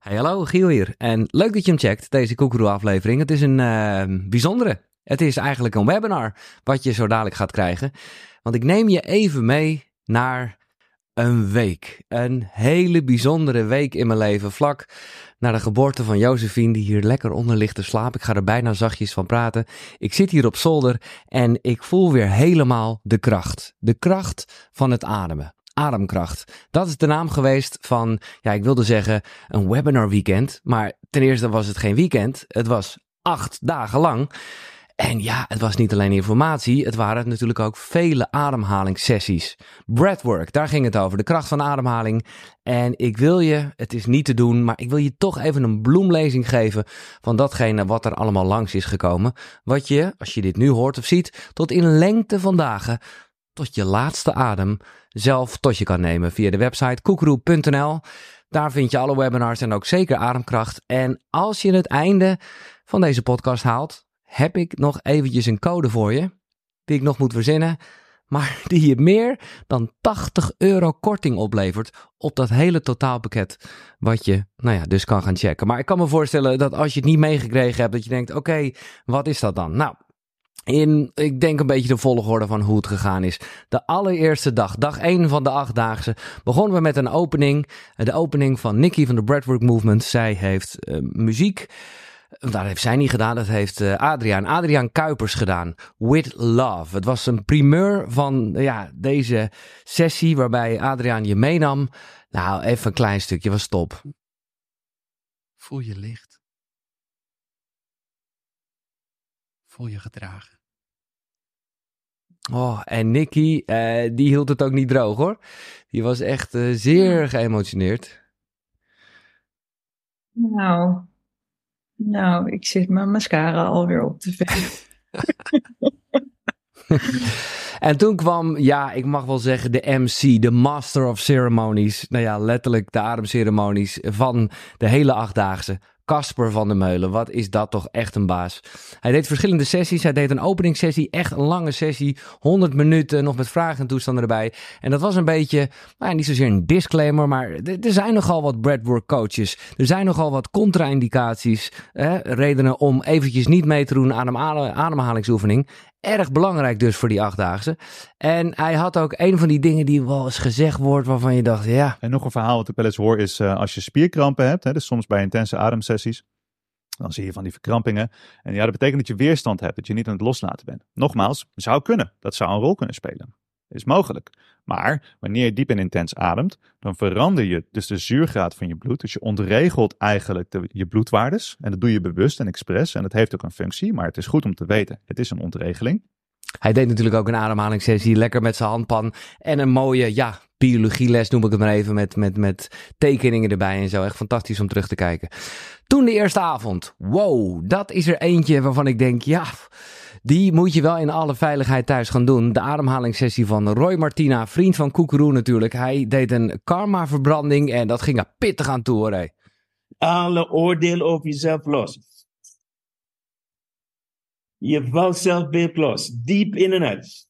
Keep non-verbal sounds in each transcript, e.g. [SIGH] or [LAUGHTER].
Hey, hallo, Giel hier. En leuk dat je hem checkt, deze Koekeroe-aflevering. Het is een uh, bijzondere. Het is eigenlijk een webinar wat je zo dadelijk gaat krijgen. Want ik neem je even mee naar een week. Een hele bijzondere week in mijn leven. Vlak na de geboorte van Josephine, die hier lekker onder ligt te slapen. Ik ga er bijna zachtjes van praten. Ik zit hier op zolder en ik voel weer helemaal de kracht. De kracht van het ademen. Ademkracht. Dat is de naam geweest van, ja, ik wilde zeggen een webinar weekend. Maar ten eerste was het geen weekend. Het was acht dagen lang. En ja, het was niet alleen informatie, het waren natuurlijk ook vele ademhalingssessies. Breathwork, daar ging het over, de kracht van ademhaling. En ik wil je, het is niet te doen, maar ik wil je toch even een bloemlezing geven van datgene wat er allemaal langs is gekomen. Wat je, als je dit nu hoort of ziet, tot in lengte van dagen, tot je laatste adem, zelf tot je kan nemen via de website koekeroe.nl. Daar vind je alle webinars en ook zeker ademkracht. En als je het einde van deze podcast haalt, heb ik nog eventjes een code voor je, die ik nog moet verzinnen, maar [LAUGHS] die je meer dan 80 euro korting oplevert op dat hele totaalpakket, wat je, nou ja, dus kan gaan checken. Maar ik kan me voorstellen dat als je het niet meegekregen hebt, dat je denkt, oké, wat is dat dan? Nou, in, ik denk een beetje de volgorde van hoe het gegaan is. De allereerste dag, dag 1 van de achtdaagse, begonnen we met een opening. De opening van Nikki van de Breadwork Movement. Zij heeft uh, muziek dat heeft zij niet gedaan, dat heeft uh, Adriaan. Adriaan Kuipers gedaan. With Love. Het was een primeur van ja, deze sessie waarbij Adriaan je meenam. Nou, even een klein stukje, was top. Voel je licht. Voel je gedragen. Oh, en Nicky, uh, die hield het ook niet droog hoor. Die was echt uh, zeer geëmotioneerd. Nou, nou, ik zit mijn mascara alweer op te verven. [LAUGHS] en toen kwam, ja, ik mag wel zeggen, de MC, de Master of Ceremonies. Nou ja, letterlijk de ademceremonies van de hele achtdaagse. Casper van der Meulen, wat is dat toch echt een baas. Hij deed verschillende sessies. Hij deed een openingssessie, echt een lange sessie. 100 minuten, nog met vragen en toestanden erbij. En dat was een beetje, nou, niet zozeer een disclaimer, maar er zijn nogal wat breadwork coaches. Er zijn nogal wat contra-indicaties, redenen om eventjes niet mee te doen aan een ademhalingsoefening. Erg belangrijk dus voor die achtdaagse. En hij had ook een van die dingen die wel eens gezegd wordt waarvan je dacht, ja. En nog een verhaal wat ik wel eens hoor is uh, als je spierkrampen hebt, hè, dus soms bij intense ademsessies, dan zie je van die verkrampingen. En ja, dat betekent dat je weerstand hebt, dat je niet aan het loslaten bent. Nogmaals, zou kunnen. Dat zou een rol kunnen spelen. Is mogelijk. Maar wanneer je diep en intens ademt, dan verander je dus de zuurgraad van je bloed. Dus je ontregelt eigenlijk de, je bloedwaardes. En dat doe je bewust en expres. En dat heeft ook een functie, maar het is goed om te weten. Het is een ontregeling. Hij deed natuurlijk ook een ademhalingssessie, lekker met zijn handpan. En een mooie, ja, biologieles noem ik het maar even, met, met, met tekeningen erbij en zo. Echt fantastisch om terug te kijken. Toen de eerste avond. Wow, dat is er eentje waarvan ik denk, ja, die moet je wel in alle veiligheid thuis gaan doen. De ademhalingssessie van Roy Martina, vriend van Koekeroe natuurlijk. Hij deed een karma-verbranding en dat ging er pittig aan toe hoor. Alle oordeel over jezelf los. Je valt zelfbeeld los. Diep in en uit.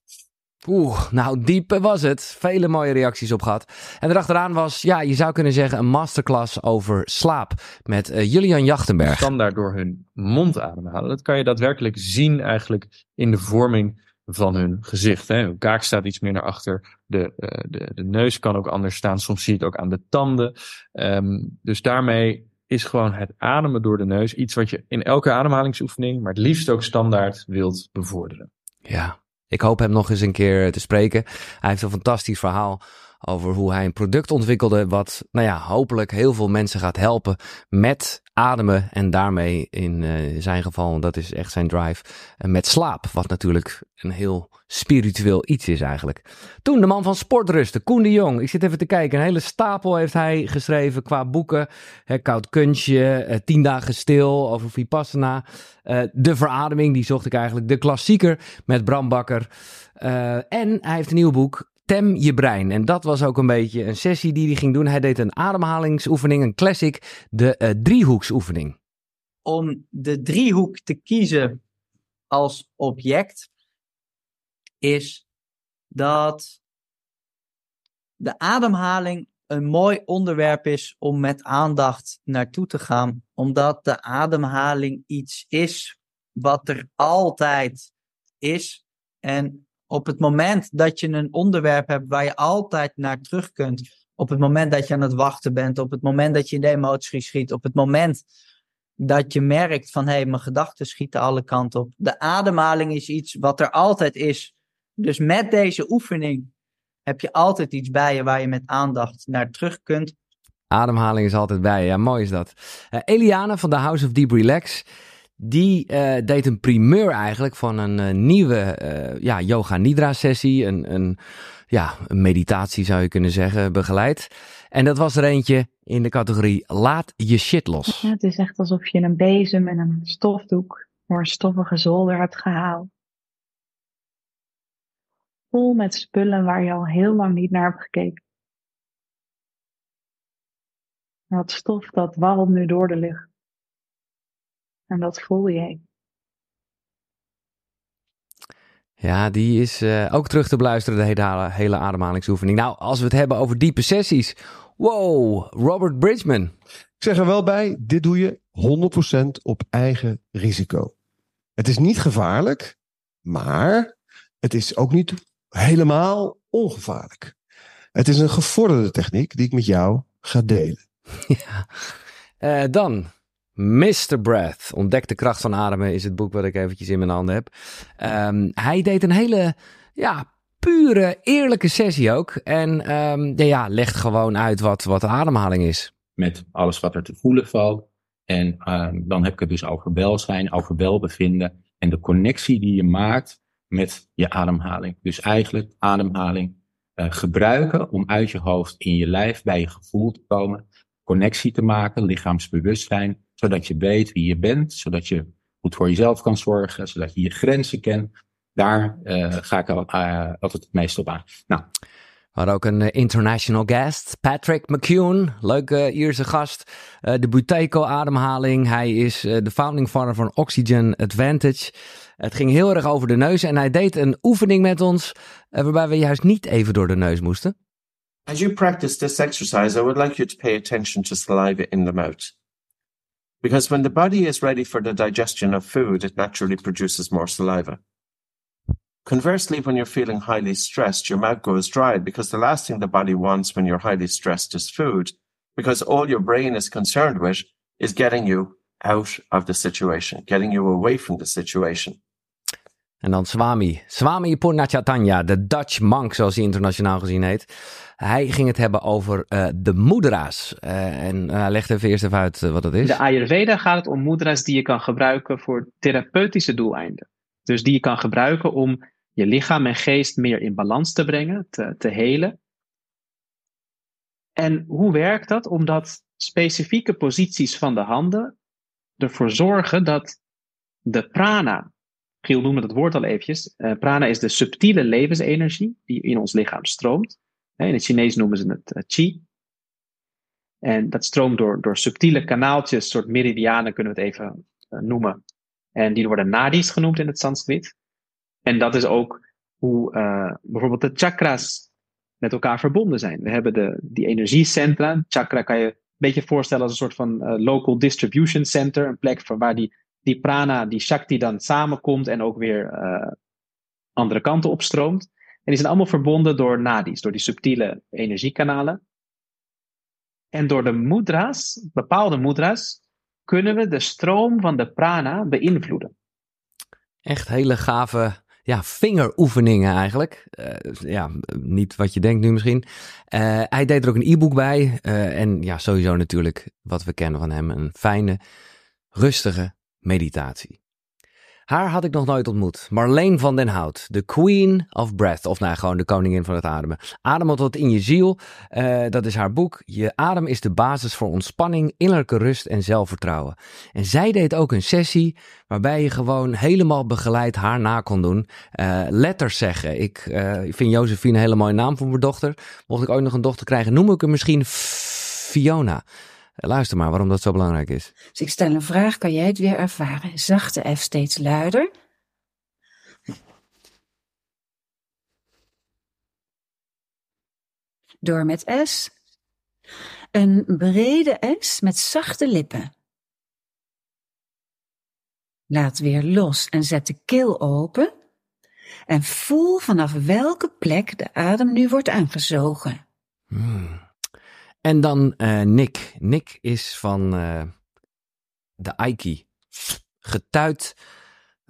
Oeh, nou diep was het. Vele mooie reacties op gehad. En erachteraan was, ja, je zou kunnen zeggen een masterclass over slaap met uh, Julian Jachtenberg. Standaard door hun mond ademhalen. Dat kan je daadwerkelijk zien eigenlijk in de vorming van hun gezicht. Hè. Hun kaak staat iets meer naar achter. De, uh, de, de neus kan ook anders staan. Soms zie je het ook aan de tanden. Um, dus daarmee is gewoon het ademen door de neus iets wat je in elke ademhalingsoefening, maar het liefst ook standaard wilt bevorderen. Ja, ik hoop hem nog eens een keer te spreken. Hij heeft een fantastisch verhaal over hoe hij een product ontwikkelde wat, nou ja, hopelijk heel veel mensen gaat helpen met ademen en daarmee in uh, zijn geval, dat is echt zijn drive, uh, met slaap, wat natuurlijk een heel spiritueel iets is eigenlijk. Toen de man van sportrusten, Koen de Jong. Ik zit even te kijken, een hele stapel heeft hij geschreven qua boeken. Hè, Koud kunstje, uh, Tien dagen stil over Vipassana. de verademing, die zocht ik eigenlijk. De klassieker met Bram Bakker. en hij heeft een nieuw boek, Tem je brein. En dat was ook een beetje een sessie die hij ging doen. Hij deed een ademhalingsoefening, een classic, de uh, driehoeksoefening. Om de driehoek te kiezen als object is dat de ademhaling een mooi onderwerp is om met aandacht naartoe te gaan, omdat de ademhaling iets is wat er altijd is. En op het moment dat je een onderwerp hebt waar je altijd naar terug kunt, op het moment dat je aan het wachten bent, op het moment dat je in de emotie schiet, op het moment dat je merkt van hé, hey, mijn gedachten schieten alle kanten op. De ademhaling is iets wat er altijd is. Dus met deze oefening heb je altijd iets bij je waar je met aandacht naar terug kunt. Ademhaling is altijd bij je. Ja, mooi is dat. Uh, Eliane van de House of Deep Relax. Die uh, deed een primeur eigenlijk van een uh, nieuwe ja, yoga nidra sessie. Een, een, ja, een meditatie zou je kunnen zeggen, begeleid. En dat was er eentje in de categorie laat je shit los. Het is echt alsof je een bezem en een stofdoek door een stoffige zolder hebt gehaald. Vol met spullen waar je al heel lang niet naar hebt gekeken. En dat stof dat warrelt nu door de lucht. En dat voel je. Ja, die is uh, ook terug te beluisteren, de hele, hele ademhalingsoefening. Nou, als we het hebben over diepe sessies. Wow, Robert Bridgman. Ik zeg er wel bij, dit doe je 100% op eigen risico. Het is niet gevaarlijk, maar het is ook niet helemaal ongevaarlijk. Het is een gevorderde techniek die ik met jou ga delen. [LAUGHS] Ja. Uh, dan, Mr. Breath. Ontdek de kracht van ademen is het boek wat ik eventjes in mijn handen heb. Um, hij deed een hele, ja, pure, eerlijke sessie ook. En um, ja, legt gewoon uit wat, wat ademhaling is. Met alles wat er te voelen valt. En um, dan heb ik het dus over welzijn, over welbevinden. En de connectie die je maakt met je ademhaling. Dus eigenlijk ademhaling uh, gebruiken om uit je hoofd in je lijf bij je gevoel te komen. Connectie te maken, lichaamsbewustzijn zodat je weet wie je bent, zodat je goed voor jezelf kan zorgen, zodat je je grenzen kent. Daar uh, ga ik al, uh, altijd het meest op aan. Nou. We hadden ook een uh, international guest, Patrick McCune, leuke Ierse gast. de Buteco-ademhaling. Hij is de founding father van Oxygen Advantage. Het ging heel erg over de neus en hij deed een oefening met ons waarbij we juist niet even door de neus moesten. As you practice this exercise, I would like you to pay attention to saliva in the mouth. Because when the body is ready for the digestion of food, it naturally produces more saliva. Conversely, when you're feeling highly stressed, your mouth goes dry because the last thing the body wants when you're highly stressed is food, because all your brain is concerned with is getting you out of the situation, getting you away from the situation. En dan Swami. Swami Purnachatanya, de Dutch monk zoals hij internationaal gezien heet. Hij ging het hebben over uh, de mudra's. Uh, en uh, legt even eerst even uit wat dat is. De Ayurveda gaat het om mudra's die je kan gebruiken voor therapeutische doeleinden. Dus die je kan gebruiken om je lichaam en geest meer in balans te brengen, te, te helen. En hoe werkt dat? Omdat specifieke posities van de handen ervoor zorgen dat de prana, Giel noemde het woord al eventjes, prana is de subtiele levensenergie die in ons lichaam stroomt. In het Chinees noemen ze het uh, qi. En dat stroomt door, door subtiele kanaaltjes, soort meridianen kunnen we het even noemen. En die worden nadis genoemd in het Sanskriet. En dat is ook hoe bijvoorbeeld de chakras met elkaar verbonden zijn. We hebben de, die energiecentra. Chakra kan je een beetje voorstellen als een soort van local distribution center. Een plek van waar die, die prana, die shakti dan samenkomt en ook weer andere kanten opstroomt. En die zijn allemaal verbonden door nadis, door die subtiele energiekanalen. En door de mudra's, bepaalde mudra's, kunnen we de stroom van de prana beïnvloeden. Echt hele gave ja, vingeroefeningen eigenlijk. Uh, ja, niet wat je denkt nu misschien. Uh, hij deed er ook een e-book bij. En ja, sowieso natuurlijk wat we kennen van hem. Een fijne, rustige meditatie. Haar had ik nog nooit ontmoet. Marleen van den Hout, de Queen of Breath. Of nou, gewoon de koningin van het ademen. Adem tot in je ziel. Uh, dat is haar boek. Je adem is de basis voor ontspanning, innerlijke rust en zelfvertrouwen. En zij deed ook een sessie waarbij je gewoon helemaal begeleid haar na kon doen. Uh, letters zeggen. Ik uh, vind Josephine een hele mooie naam voor mijn dochter. Mocht ik ooit nog een dochter krijgen, noem ik hem misschien Fiona. Luister maar waarom dat zo belangrijk is. Dus ik stel een vraag, kan jij het weer ervaren? Zachte F steeds luider. Door met S. Een brede S met zachte lippen. Laat weer los en zet de keel open. En voel vanaf welke plek de adem nu wordt aangezogen. Hmm. En dan eh, Nick. Nick is van eh, de Aiki. Getuit,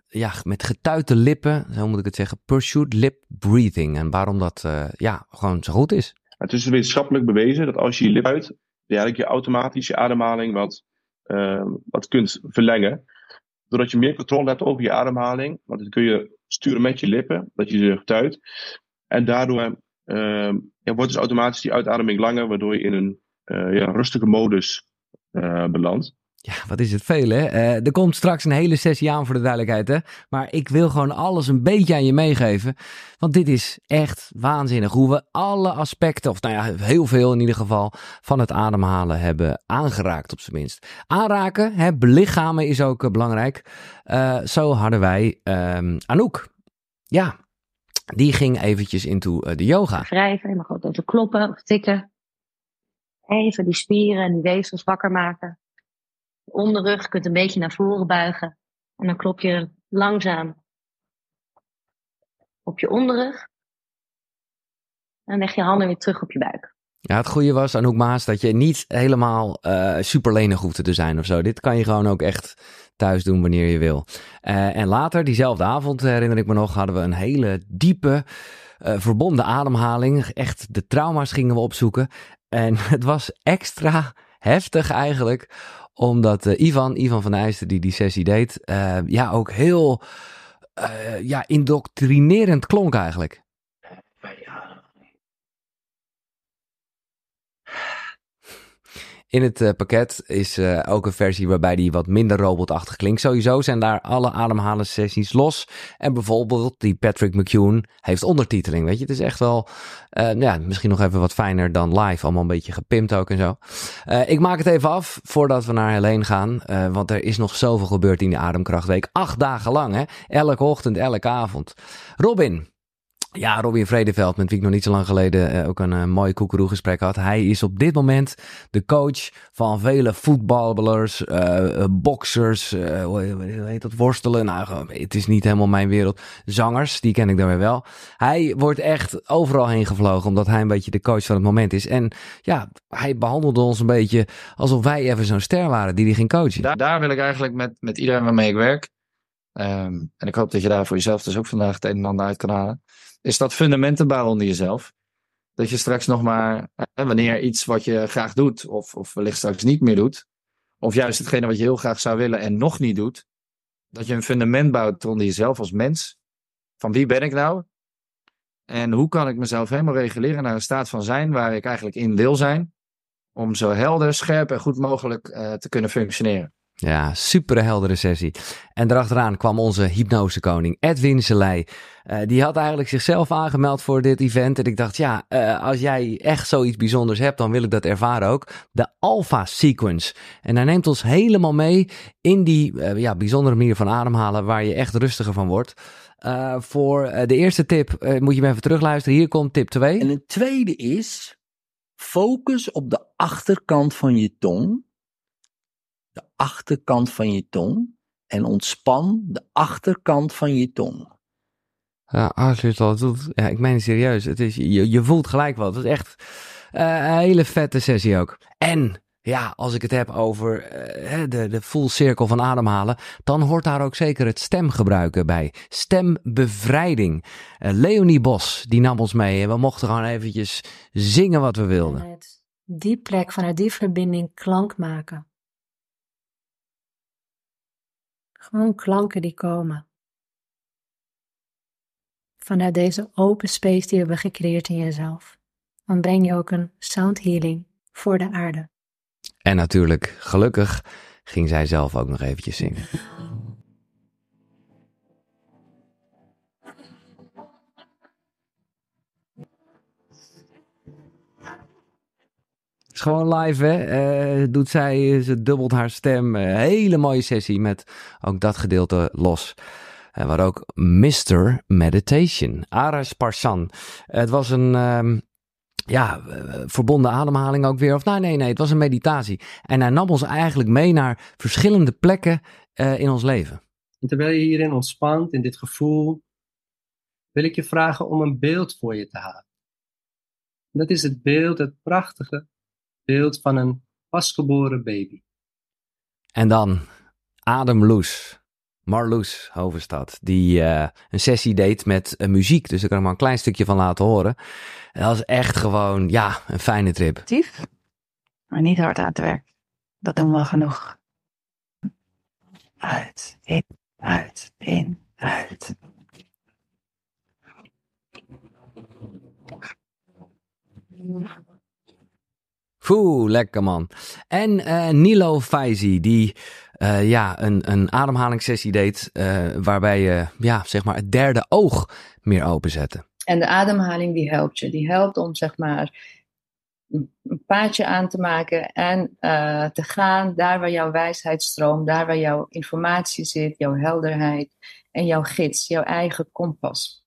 ja, met getuite lippen, zo moet ik het zeggen, pursued lip breathing. En waarom dat eh, ja, gewoon zo goed is. Het is wetenschappelijk bewezen dat als je je lip uit, eigenlijk je automatisch je ademhaling wat, wat kunt verlengen. Doordat je meer controle hebt over je ademhaling, want dan kun je sturen met je lippen, dat je ze getuit. En daardoor ja, wordt dus automatisch die uitademing langer, waardoor je in een eh, ja, rustige modus eh, belandt. Ja, wat is het veel, hè? Eh, er komt straks een hele sessie aan voor de duidelijkheid, hè? Maar ik wil gewoon alles een beetje aan je meegeven. Want dit is echt waanzinnig hoe we alle aspecten, of nou ja, heel veel in ieder geval, van het ademhalen hebben aangeraakt, op zijn minst. Aanraken, hè, belichamen is ook belangrijk. Zo hadden wij ehm, Anouk. Ja, die ging eventjes into eh, de yoga. wrijven, je mag ook even kloppen of tikken. Even die spieren en die weefsels wakker maken. De onderrug kunt een beetje naar voren buigen. En dan klop je langzaam op je onderrug. En leg je handen weer terug op je buik. Ja, het goede was, Anouk Maas, dat je niet helemaal eh super lenig hoefde te zijn of zo. Dit kan je gewoon ook echt thuis doen wanneer je wil. Eh, en later, diezelfde avond, herinner ik me nog, hadden we een hele diepe, eh, verbonden ademhaling. Echt, de trauma's gingen we opzoeken. En [LAUGHS] het was extra heftig eigenlijk, omdat eh, Ivan, Ivan van Eijsten, die die sessie deed, eh, ja, ook heel eh, ja, indoctrinerend klonk eigenlijk. In het eh, pakket is eh, ook een versie waarbij die wat minder robotachtig klinkt. Sowieso zijn daar alle ademhalen sessies los. En bijvoorbeeld die Patrick McCune heeft ondertiteling. Weet je, het is echt wel, eh, ja, misschien nog even wat fijner dan live. Allemaal een beetje gepimpt ook en zo. Eh, ik maak het even af voordat we naar Helene gaan. eh, want er is nog zoveel gebeurd in die Ademkrachtweek. Acht dagen lang, hè? Elke ochtend, elke avond. Robin, ja, Robin Vredeveld, met wie ik nog niet zo lang geleden eh, ook een eh, mooi koekeroegesprek had. Hij is op dit moment de coach van vele voetballers, eh, eh, boxers, hoe heet dat, worstelen. Nou, het is niet helemaal mijn wereld. Zangers, die ken ik weer wel. Hij wordt echt overal heen gevlogen, omdat hij een beetje de coach van het moment is. En ja, hij behandelde ons een beetje alsof wij even zo'n ster waren die die ging coachen. Daar, daar wil ik eigenlijk met, met iedereen waarmee ik werk. ehm, en ik hoop dat je daar voor jezelf dus ook vandaag het een en ander uit kan halen. Is dat fundamenten bouwen onder jezelf. Dat je straks nog maar, eh, wanneer iets wat je graag doet, of, of wellicht straks niet meer doet. Of juist hetgene wat je heel graag zou willen en nog niet doet. Dat je een fundament bouwt onder jezelf als mens. Van wie ben ik nou? En hoe kan ik mezelf helemaal reguleren naar een staat van zijn waar ik eigenlijk in wil zijn. Om zo helder, scherp en goed mogelijk eh, te kunnen functioneren. Ja, super heldere sessie. En daarachteraan kwam onze hypnosekoning Edwin Selei. Eh, die had eigenlijk zichzelf aangemeld voor dit event. En ik dacht, ja, eh, als jij echt zoiets bijzonders hebt, dan wil ik dat ervaren ook. De Alpha Sequence. En hij neemt ons helemaal mee in die eh, ja, bijzondere manier van ademhalen, waar je echt rustiger van wordt. Voor de eerste tip moet je me even terugluisteren. Hier komt tip 2. En een tweede is, focus op de achterkant van je tong. De achterkant van je tong. En ontspan de achterkant van je tong. Ja, als je het al doet. Ja, ik meen het serieus. Het is, je, je voelt gelijk wat. Het is echt eh, een hele vette sessie ook. En ja, als ik het heb over eh, hè, de, de full cirkel van ademhalen, dan hoort daar ook zeker het stemgebruiken bij. Stembevrijding. Eh, Leonie Bos, die nam ons mee en we mochten gewoon eventjes zingen wat we wilden. Vanuit die plek, vanuit die verbinding klank maken. Gewoon klanken die komen. Vanuit deze open space die we hebben gecreëerd in jezelf. Dan breng je ook een sound healing voor de aarde. En natuurlijk, gelukkig, ging zij zelf ook nog eventjes zingen. Gewoon live, hè? Eh, doet zij, ze dubbelt haar stem. Eh, hele mooie sessie met ook dat gedeelte los. En waar ook Mr. Meditation, Aras Parsan. Het was een, ehm, ja, eh, verbonden ademhaling ook weer. Of nou, nee, nee, het was een meditatie. En hij nam ons eigenlijk mee naar verschillende plekken eh, in ons leven. En terwijl je hierin ontspant, in dit gevoel, wil ik je vragen om een beeld voor je te halen. En dat is het beeld, het prachtige beeld van een pasgeboren baby. En dan Adam Loes. Marloes Hovenstad, die eh, een sessie deed met eh, muziek. Dus ik kan er maar een klein stukje van laten horen. En dat was echt gewoon, ja, een fijne trip. Actief, maar niet hard aan het werk. Dat doen we al genoeg. Uit, in, uit, in, uit. Lekker man. En eh, Nilo Faizi, die eh, ja, een, een ademhalingssessie deed. eh, waarbij je ja, zeg maar het derde oog meer openzette. En de ademhaling die helpt je. Die helpt om zeg maar een paadje aan te maken en te gaan daar waar jouw wijsheid stroomt, daar waar jouw informatie zit, jouw helderheid en jouw gids, jouw eigen kompas.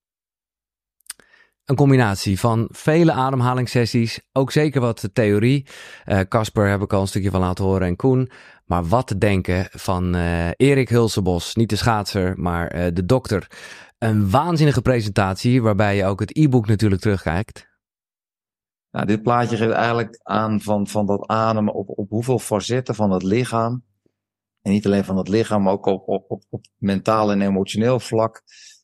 Een combinatie van vele ademhalingssessies. Ook zeker wat theorie. Eh, Casper heb ik al een stukje van laten horen en Koen. Maar wat te denken van eh, Erik Hulsebos. Niet de schaatser, maar eh, de dokter. Een waanzinnige presentatie waarbij je ook het e-book natuurlijk terugkijkt. Nou, dit plaatje geeft eigenlijk aan van, van dat ademen op, op hoeveel facetten van het lichaam. En niet alleen van het lichaam, maar ook op, op, op, op mentaal en emotioneel vlak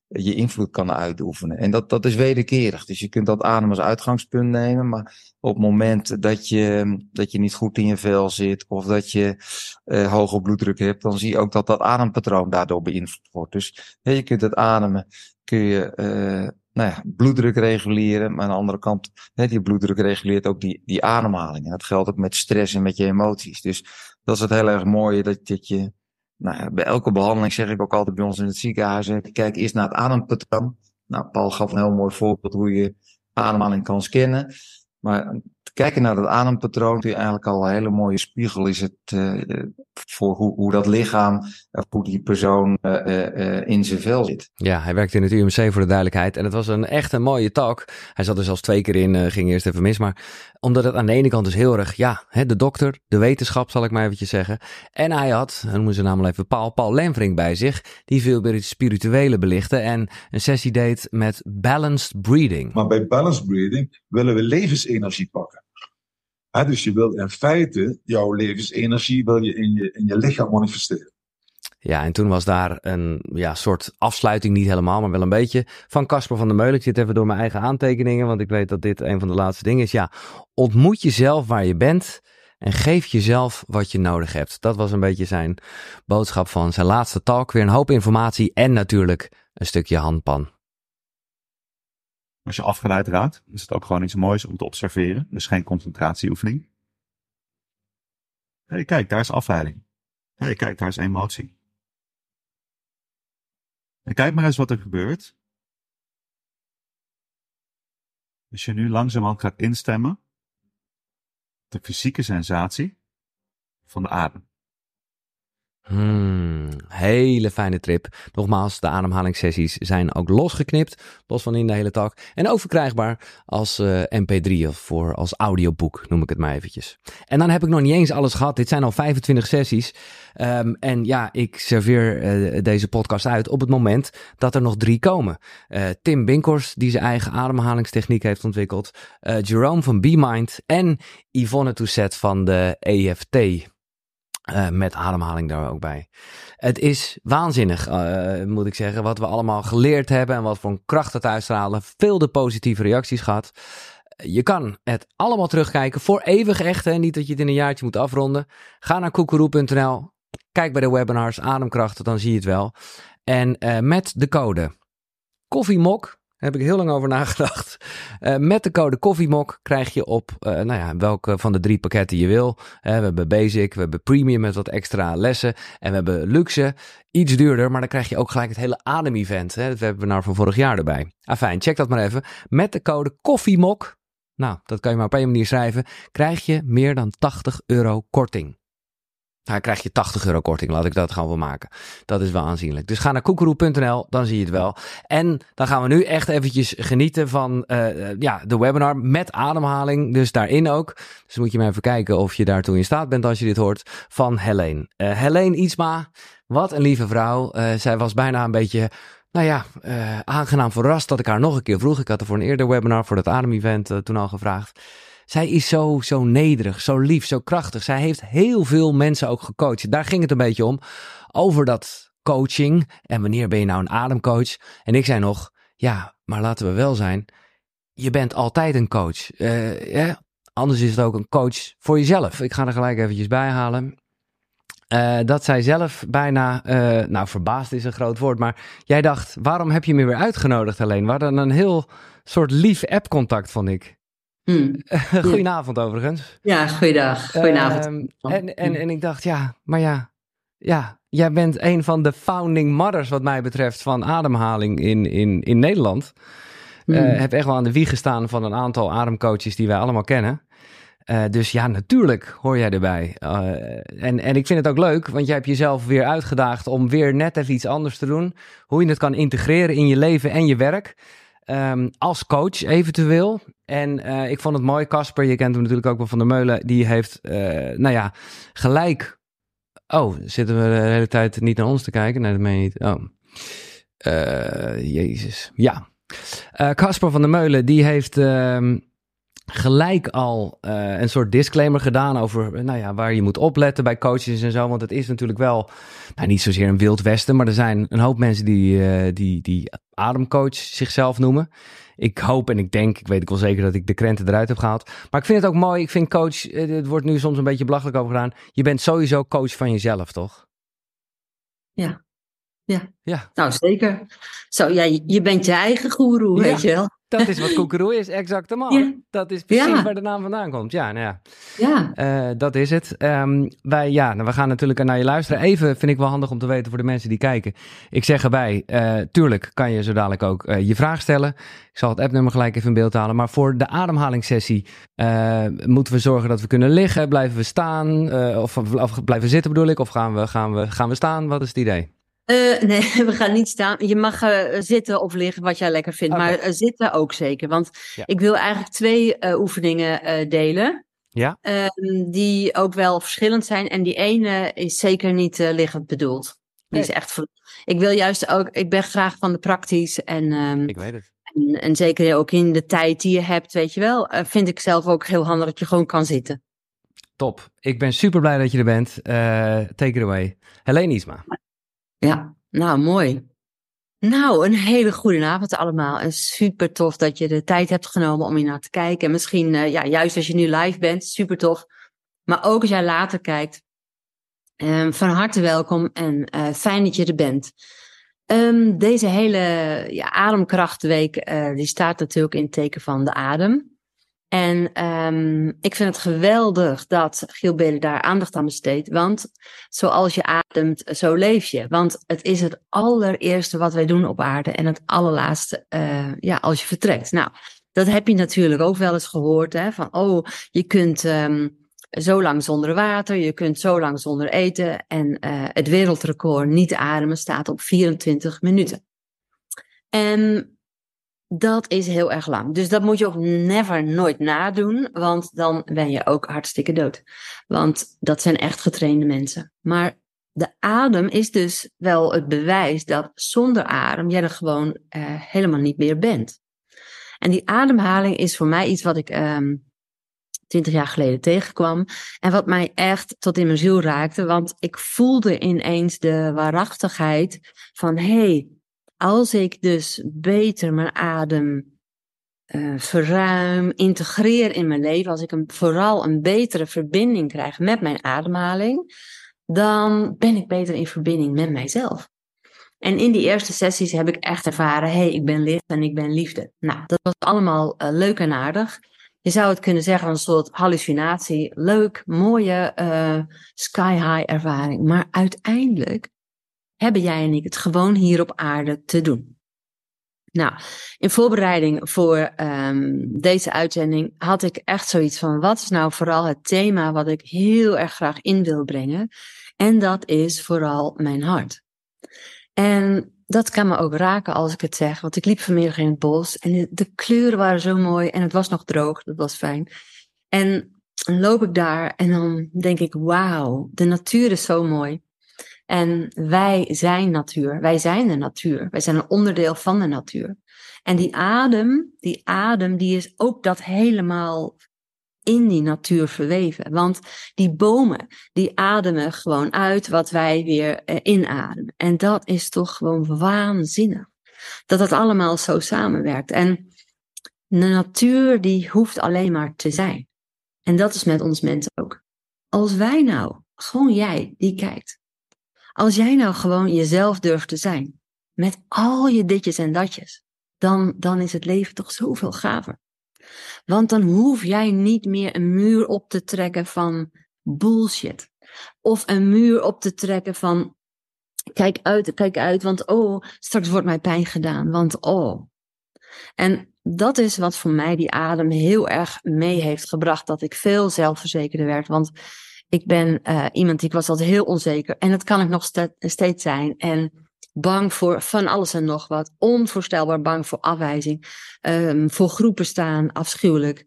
je invloed kan uitoefenen. En dat, dat is wederkerig. Dus je kunt dat adem als uitgangspunt nemen, maar op het moment dat je, dat je niet goed in je vel zit of dat je eh, hoge bloeddruk hebt, dan zie je ook dat dat adempatroon daardoor beïnvloed wordt. Dus je kunt het ademen, kun je eh, nou ja, bloeddruk reguleren, maar aan de andere kant, hè, die bloeddruk reguleert ook die, die ademhaling. En dat geldt ook met stress en met je emoties. Dus dat is het heel erg mooie, dat, dat je nou ja, bij elke behandeling zeg ik ook altijd bij ons in het ziekenhuis, kijk eerst naar het adempatroon. Nou, Paul gaf een heel mooi voorbeeld hoe je ademhaling kan scannen. Maar kijken naar dat adempatroon, je eigenlijk al een hele mooie spiegel is het uh, voor hoe, hoe dat lichaam, of hoe die persoon uh, uh, in zijn vel zit. Ja, hij werkte in het UMC voor de duidelijkheid. En het was een echt een mooie talk. Hij zat er zelfs twee keer in, ging eerst even mis. Maar omdat het aan de ene kant dus heel erg, ja, hè, de dokter, de wetenschap zal ik maar eventjes zeggen. En hij had, dan noemen ze namelijk even Paul, Paul Lemvring bij zich. Die veel meer het spirituele belichtte. En een sessie deed met balanced breathing. Maar bij balanced breathing willen we levensenergie pakken. Dus je wil in feite jouw levensenergie wil je in, je in je lichaam manifesteren. Ja, en toen was daar een ja, soort afsluiting, niet helemaal, maar wel een beetje, van Casper van der Meulen. Ik zit even door mijn eigen aantekeningen, want ik weet dat dit een van de laatste dingen is. Ja, ontmoet jezelf waar je bent en geef jezelf wat je nodig hebt. Dat was een beetje zijn boodschap van zijn laatste talk. Weer een hoop informatie en natuurlijk een stukje handpan. Als je afgeleid raakt, is het ook gewoon iets moois om te observeren. Dus geen concentratieoefening. Hé, kijk, daar is afleiding. Hé, kijk, daar is emotie. En kijk maar eens wat er gebeurt. Als je nu langzamerhand gaat instemmen de fysieke sensatie van de adem. Hmm, hele fijne trip. Nogmaals, de ademhalingssessies zijn ook losgeknipt, los van in de hele talk. En ook verkrijgbaar als uh, mp3 of voor, als audioboek, noem ik het maar eventjes. En dan heb ik nog niet eens alles gehad. Dit zijn al 25 sessies. Um, en ja, ik serveer uh, deze podcast uit op het moment dat er nog drie komen. Uh, Tim Binkhorst, die zijn eigen ademhalingstechniek heeft ontwikkeld. Jerome van BeMind en Yvonne Tousset van de EFT. Uh, met ademhaling daar ook bij. Het is waanzinnig, uh, moet ik zeggen, wat we allemaal geleerd hebben en wat voor een kracht het uitstralen. Veel de positieve reacties gehad. Je kan het allemaal terugkijken voor eeuwig echt. Hè? Niet dat je het in een jaartje moet afronden. Ga naar koekeroe.nl. Kijk bij de webinars Ademkrachten, dan zie je het wel. En uh, met de code koffiemok, daar heb ik heel lang over nagedacht. Uh, [LAUGHS] met de code Koffiemok krijg je op, uh, nou ja, welke van de drie pakketten je wil. Uh, we hebben Basic, we hebben Premium met wat extra lessen. En we hebben Luxe, iets duurder, maar dan krijg je ook gelijk het hele Adem-event. Dat hebben we nou van vorig jaar erbij. Afijn, check dat maar even. Met de code Koffiemok, nou, dat kan je maar op één manier schrijven, krijg je meer dan 80 euro korting. Krijg je 80 euro korting. Laat ik dat gewoon wel maken. Dat is wel aanzienlijk. Dus ga naar koekeroe.nl, dan zie je het wel. En dan gaan we nu echt eventjes genieten van eh, ja, de webinar met ademhaling. Dus daarin ook. Dus moet je maar even kijken of je daartoe in staat bent als je dit hoort. Van Helene. Uh, Helene Ietsma, wat een lieve vrouw. Zij was bijna een beetje nou ja, aangenaam verrast dat ik haar nog een keer vroeg. Ik had er voor een eerder webinar voor het Adem-event uh, toen al gevraagd. Zij is zo, zo nederig, zo lief, zo krachtig. Zij heeft heel veel mensen ook gecoacht. Daar ging het een beetje om. Over dat coaching. En wanneer ben je nou een ademcoach? En ik zei nog, ja, maar laten we wel zijn. Je bent altijd een coach. Ja, anders is het ook een coach voor jezelf. Ik ga er gelijk eventjes bij halen. Uh, dat zij zelf bijna, uh, nou verbaasd is een groot woord, maar jij dacht, waarom heb je me weer uitgenodigd alleen? We hadden een heel soort lief app-contact, vond ik. Hmm. [LAUGHS] Goedenavond ja. overigens. Ja, goeiedag. Goedenavond. Uh, en, en, en ik dacht, ja, maar ja, ja, jij bent een van de founding mothers wat mij betreft van ademhaling in, in, in Nederland. Hmm. heb echt wel aan de wieg gestaan van een aantal ademcoaches die wij allemaal kennen. Uh, dus ja, natuurlijk hoor jij erbij. Uh, en, en ik vind het ook leuk, want jij hebt jezelf weer uitgedaagd om weer net even iets anders te doen. Hoe je het kan integreren in je leven en je werk. Um, als coach eventueel. En uh, ik vond het mooi, Casper, je kent hem natuurlijk ook wel van de Meulen. Die heeft, nou ja, gelijk. Oh, zitten we de hele tijd niet naar ons te kijken? Nee, dat meen je niet. Oh. Jezus. Ja. Casper van der Meulen, die heeft ehm, gelijk al uh, een soort disclaimer gedaan over nou ja, waar je moet opletten bij coaches en zo. Want het is natuurlijk wel nou, niet zozeer een wild westen, maar er zijn een hoop mensen die, uh, die, die ademcoach zichzelf noemen. Ik hoop en ik denk, ik weet ik wel zeker dat ik de krenten eruit heb gehaald. Maar ik vind het ook mooi. Ik vind coach, het wordt nu soms een beetje belachelijk over gedaan. Je bent sowieso coach van jezelf, toch? Ja. Ja. ja. Nou, zeker. Zo, ja, je bent je eigen goeroe, weet je wel. Dat is wat koekeroe is, exactement. Ja. Dat is precies ja. waar de naam vandaan komt. Ja, nou ja. ja. Uh, dat is het. Um, wij, ja, nou, we gaan natuurlijk naar je luisteren. Even vind ik wel handig om te weten voor de mensen die kijken. Ik zeg erbij, uh, tuurlijk kan je zo dadelijk ook uh, je vraag stellen. Ik zal het appnummer gelijk even in beeld halen. Maar voor de ademhalingssessie moeten we zorgen dat we kunnen liggen. Blijven we staan? Of, of, blijven zitten bedoel ik? Of gaan we, gaan, we, gaan we staan? Wat is het idee? Uh, nee, [LAUGHS] we gaan niet staan. Je mag uh, zitten of liggen, wat jij lekker vindt. Okay. Maar uh, zitten ook zeker. Want ja. ik wil eigenlijk twee oefeningen delen. Ja. Ehm, die ook wel verschillend zijn. En die ene is zeker niet liggend bedoeld. Die nee. is echt. Ik wil juist ook. Ik ben graag van de praktisch. En, um, ik weet het. En, en, zeker ook in de tijd die je hebt, weet je wel. vind ik zelf ook heel handig dat je gewoon kan zitten. Top. Ik ben super blij dat je er bent. take it away. Helene Isma. Ja, nou mooi. Nou, een hele goede avond allemaal. En super tof dat je de tijd hebt genomen om hier naar te kijken. En misschien, uh, ja, juist als je nu live bent, super tof. Maar ook als jij later kijkt. Um, van harte welkom en uh, fijn dat je er bent. Um, deze hele ja, ademkrachtweek, uh, die staat natuurlijk in het teken van de adem. En um, ik vind het geweldig dat Giel daar aandacht aan besteedt. Want zoals je ademt, zo leef je. Want het is het allereerste wat wij doen op aarde. En het allerlaatste uh, ja, als je vertrekt. Nou, dat heb je natuurlijk ook wel eens gehoord. Hè, van, oh, je kunt um, zo lang zonder water. Je kunt zo lang zonder eten. En uh, het wereldrecord niet ademen staat op 24 minuten. En dat is heel erg lang. Dus dat moet je ook never, nooit nadoen, want dan ben je ook hartstikke dood. Want dat zijn echt getrainde mensen. Maar de adem is dus wel het bewijs dat zonder adem jij er gewoon uh, helemaal niet meer bent. En die ademhaling is voor mij iets wat ik um, twintig jaar geleden tegenkwam. En wat mij echt tot in mijn ziel raakte. Want ik voelde ineens de waarachtigheid van hé, hey, als ik dus beter mijn adem uh, verruim, integreer in mijn leven, als ik een, vooral een betere verbinding krijg met mijn ademhaling, dan ben ik beter in verbinding met mijzelf. En in die eerste sessies heb ik echt ervaren, hé, hey, ik ben licht en ik ben liefde. Nou, dat was allemaal uh, leuk en aardig. Je zou het kunnen zeggen een soort hallucinatie. Leuk, mooie uh, sky high ervaring. Maar uiteindelijk hebben jij en ik het gewoon hier op aarde te doen. Nou, in voorbereiding voor ehm, deze uitzending had ik echt zoiets van: wat is nou vooral het thema wat ik heel erg graag in wil brengen? En dat is vooral mijn hart. En dat kan me ook raken als ik het zeg, want ik liep vanmiddag in het bos en de, de kleuren waren zo mooi en het was nog droog, dat was fijn. En dan loop ik daar en dan denk ik: wauw, de natuur is zo mooi. En wij zijn natuur. Wij zijn de natuur. Wij zijn een onderdeel van de natuur. En die adem, die adem, die is ook dat helemaal in die natuur verweven. Want die bomen, die ademen gewoon uit wat wij weer eh, inademen. En dat is toch gewoon waanzinnig. Dat het allemaal zo samenwerkt. En de natuur, die hoeft alleen maar te zijn. En dat is met ons mensen ook. Als wij nou, gewoon jij die kijkt, als jij nou gewoon jezelf durft te zijn, met al je ditjes en datjes, dan, dan is het leven toch zoveel gaver. Want dan hoef jij niet meer een muur op te trekken van bullshit. Of een muur op te trekken van kijk uit, kijk uit, want oh, straks wordt mij pijn gedaan, want oh. En dat is wat voor mij die adem heel erg mee heeft gebracht, dat ik veel zelfverzekerder werd. Want ik ben uh, iemand, ik was altijd heel onzeker. En dat kan ik nog steeds zijn. En bang voor van alles en nog wat. Onvoorstelbaar bang voor afwijzing. Um, voor groepen staan, afschuwelijk.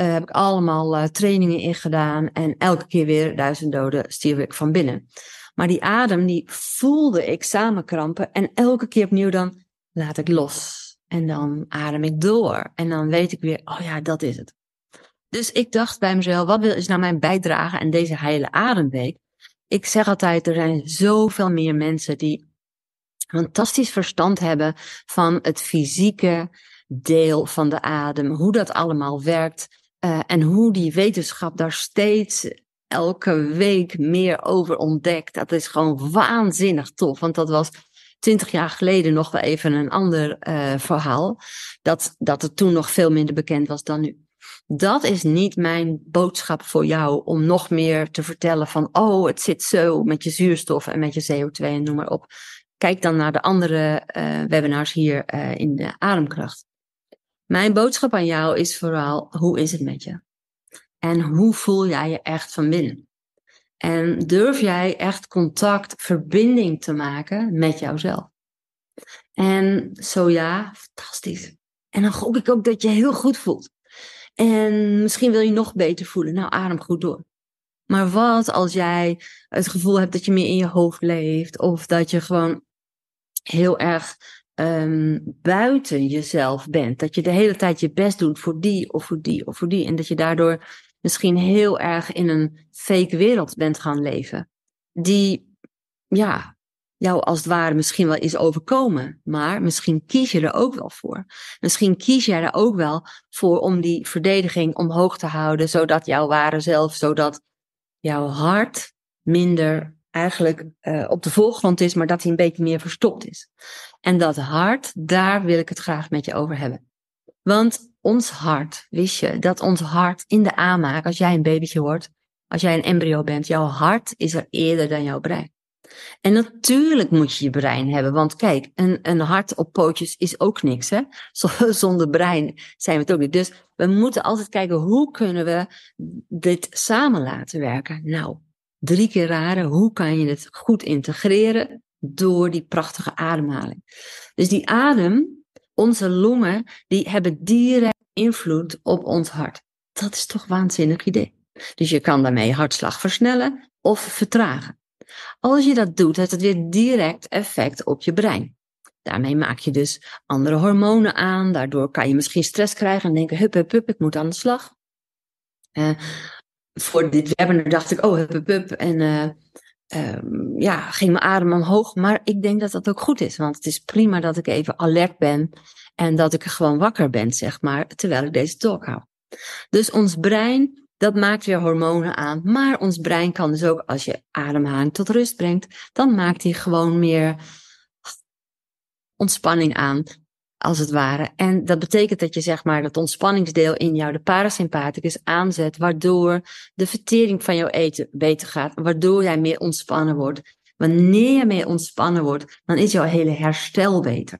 Uh, heb ik allemaal uh, trainingen in gedaan. En elke keer weer duizend doden stierf ik van binnen. Maar die adem, die voelde ik samenkrampen. En elke keer opnieuw dan laat ik los. En dan adem ik door. En dan weet ik weer, oh ja, dat is het. Dus ik dacht bij mezelf, wat is nou mijn bijdrage aan deze hele ademweek? Ik zeg altijd, er zijn zoveel meer mensen die fantastisch verstand hebben van het fysieke deel van de adem, hoe dat allemaal werkt uh, en hoe die wetenschap daar steeds elke week meer over ontdekt. Dat is gewoon waanzinnig tof, want dat was twintig jaar geleden nog wel even een ander uh, verhaal. Dat, dat het toen nog veel minder bekend was dan nu. Dat is niet mijn boodschap voor jou om nog meer te vertellen van, oh, het zit zo met je zuurstof en met je CO2 en noem maar op. Kijk dan naar de andere uh, webinars hier uh, in de ademkracht. Mijn boodschap aan jou is vooral, hoe is het met je? En hoe voel jij je echt van binnen? En durf jij echt contact, verbinding te maken met jouzelf? En zo ja, fantastisch. En dan gok ik ook dat je heel goed voelt. En misschien wil je nog beter voelen. Nou, adem goed door. Maar wat als jij het gevoel hebt dat je meer in je hoofd leeft, of dat je gewoon heel erg um, buiten jezelf bent. Dat je de hele tijd je best doet voor die of voor die of voor die. En dat je daardoor misschien heel erg in een fake wereld bent gaan leven. Die, ja, jou als het ware misschien wel is overkomen. Maar misschien kies je er ook wel voor. Misschien kies jij er ook wel voor om die verdediging omhoog te houden, zodat jouw ware zelf, zodat jouw hart minder eigenlijk uh, op de voorgrond is, maar dat hij een beetje meer verstopt is. En dat hart, daar wil ik het graag met je over hebben. Want ons hart, wist je, dat ons hart in de aanmaak, als jij een babytje wordt, als jij een embryo bent, jouw hart is er eerder dan jouw brein. En natuurlijk moet je je brein hebben, want kijk, een, een hart op pootjes is ook niks. Hè? [LAUGHS] Zonder brein zijn we het ook niet. Dus we moeten altijd kijken, hoe kunnen we dit samen laten werken? Nou, drie keer raden, hoe kan je het goed integreren? Door die prachtige ademhaling. Dus die adem, onze longen, die hebben direct invloed op ons hart. Dat is toch een waanzinnig idee. Dus je kan daarmee hartslag versnellen of vertragen. Als je dat doet, heeft het weer direct effect op je brein. Daarmee maak je dus andere hormonen aan. Daardoor kan je misschien stress krijgen en denken: hup, hup, hup, ik moet aan de slag. Uh, voor dit webinar dacht ik: oh, hup, hup, hup. En uh, um, ja, ging mijn adem omhoog. Maar ik denk dat dat ook goed is. Want het is prima dat ik even alert ben. En dat ik gewoon wakker ben, zeg maar, terwijl ik deze talk hou. Dus ons brein dat maakt weer hormonen aan. Maar ons brein kan dus ook, als je ademhaling tot rust brengt, dan maakt hij gewoon meer ontspanning aan, als het ware. En dat betekent dat je zeg maar dat ontspanningsdeel in jou, de parasympathicus, aanzet, waardoor de vertering van jouw eten beter gaat, waardoor jij meer ontspannen wordt. Wanneer je meer ontspannen wordt, dan is jouw hele herstel beter.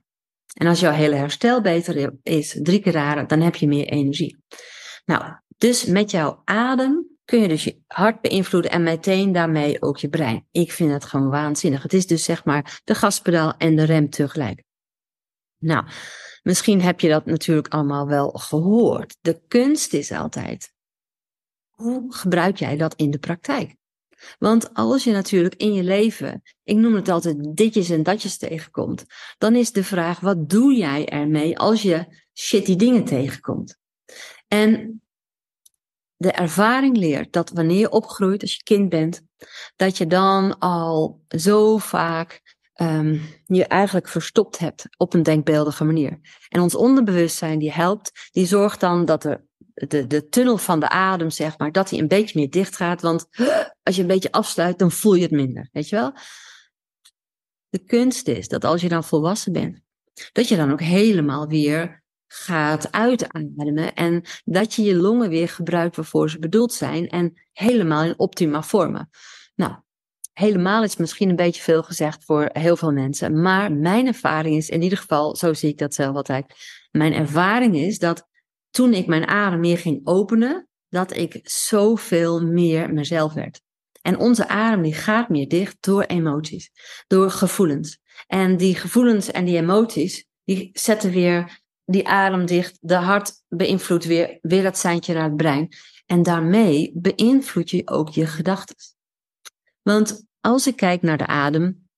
En als jouw hele herstel beter is, drie keer raden, dan heb je meer energie. Nou, dus met jouw adem kun je dus je hart beïnvloeden en meteen daarmee ook je brein. Ik vind het gewoon waanzinnig. Het is dus zeg maar de gaspedaal en de rem tegelijk. Nou, misschien heb je dat natuurlijk allemaal wel gehoord. De kunst is altijd, hoe gebruik jij dat in de praktijk? Want als je natuurlijk in je leven, ik noem het altijd ditjes en datjes tegenkomt, dan is de vraag, wat doe jij ermee als je shitty dingen tegenkomt? En de ervaring leert dat wanneer je opgroeit, als je kind bent, dat je dan al zo vaak um, je eigenlijk verstopt hebt op een denkbeeldige manier. En ons onderbewustzijn die helpt, die zorgt dan dat er de, de tunnel van de adem, zeg maar, dat die een beetje meer dicht gaat. Want als je een beetje afsluit, dan voel je het minder. Weet je wel? De kunst is dat als je dan volwassen bent, dat je dan ook helemaal weer gaat uitademen en dat je je longen weer gebruikt waarvoor ze bedoeld zijn en helemaal in optima vormen. Nou, helemaal is misschien een beetje veel gezegd voor heel veel mensen, maar mijn ervaring is in ieder geval, zo zie ik dat zelf altijd, mijn ervaring is dat toen ik mijn adem meer ging openen, dat ik zoveel meer mezelf werd. En onze adem die gaat meer dicht door emoties, door gevoelens. En die gevoelens en die emoties, die zetten weer die adem dicht, de hart beïnvloedt weer, weer dat seintje naar het brein. En daarmee beïnvloed je ook je gedachten. Want als ik kijk naar de adem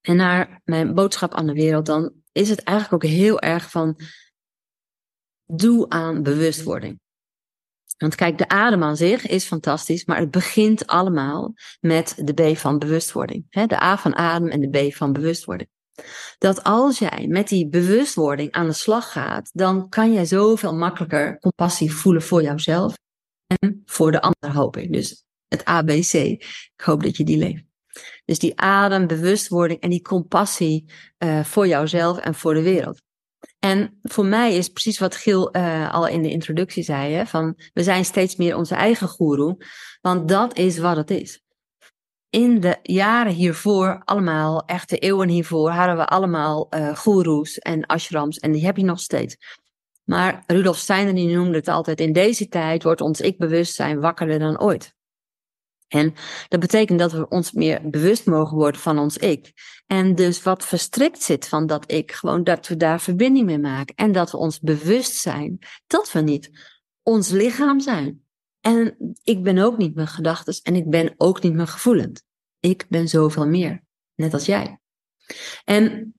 en naar mijn boodschap aan de wereld, dan is het eigenlijk ook heel erg van doe aan bewustwording. Want kijk, de adem aan zich is fantastisch, maar het begint allemaal met de B van bewustwording. De A van adem en de B van bewustwording. Dat als jij met die bewustwording aan de slag gaat, dan kan jij zoveel makkelijker compassie voelen voor jouzelf en voor de ander, hoop ik. Dus het ABC. Ik hoop dat je die leeft. Dus die adem, bewustwording en die compassie uh, voor jouzelf en voor de wereld. En voor mij is precies wat Gil uh, al in de introductie zei: hè, van we zijn steeds meer onze eigen goeroe, want dat is wat het is in de jaren hiervoor, allemaal, echte eeuwen hiervoor, hadden we allemaal uh, goeroes en ashrams en die heb je nog steeds. Maar Rudolf Steiner die noemde het altijd, in deze tijd wordt ons ik-bewustzijn wakkerder dan ooit. En dat betekent dat we ons meer bewust mogen worden van ons ik. En dus wat verstrikt zit van dat ik, gewoon dat we daar verbinding mee maken. En dat we ons bewust zijn dat we niet ons lichaam zijn. En ik ben ook niet mijn gedachten en ik ben ook niet mijn gevoelens. Ik ben zoveel meer, net als jij. En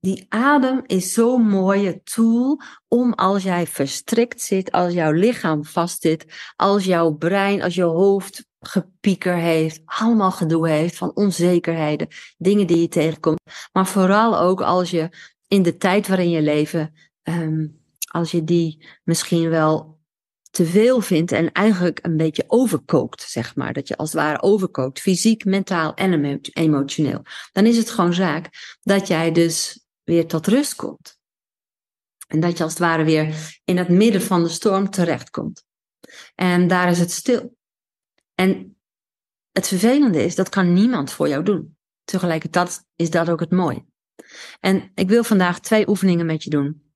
die adem is zo'n mooie tool om als jij verstrikt zit, als jouw lichaam vastzit, als jouw brein, als je hoofd gepieker heeft, allemaal gedoe heeft van onzekerheden, dingen die je tegenkomt. Maar vooral ook als je in de tijd waarin je leven, um, als je die misschien wel te veel vindt en eigenlijk een beetje overkookt, zeg maar. Dat je als het ware overkookt, fysiek, mentaal en emotioneel. Dan is het gewoon zaak dat jij dus weer tot rust komt. En dat je als het ware weer in het midden van de storm terechtkomt. En daar is het stil. En het vervelende is, dat kan niemand voor jou doen. Tegelijkertijd is dat ook het mooie. En ik wil vandaag twee oefeningen met je doen.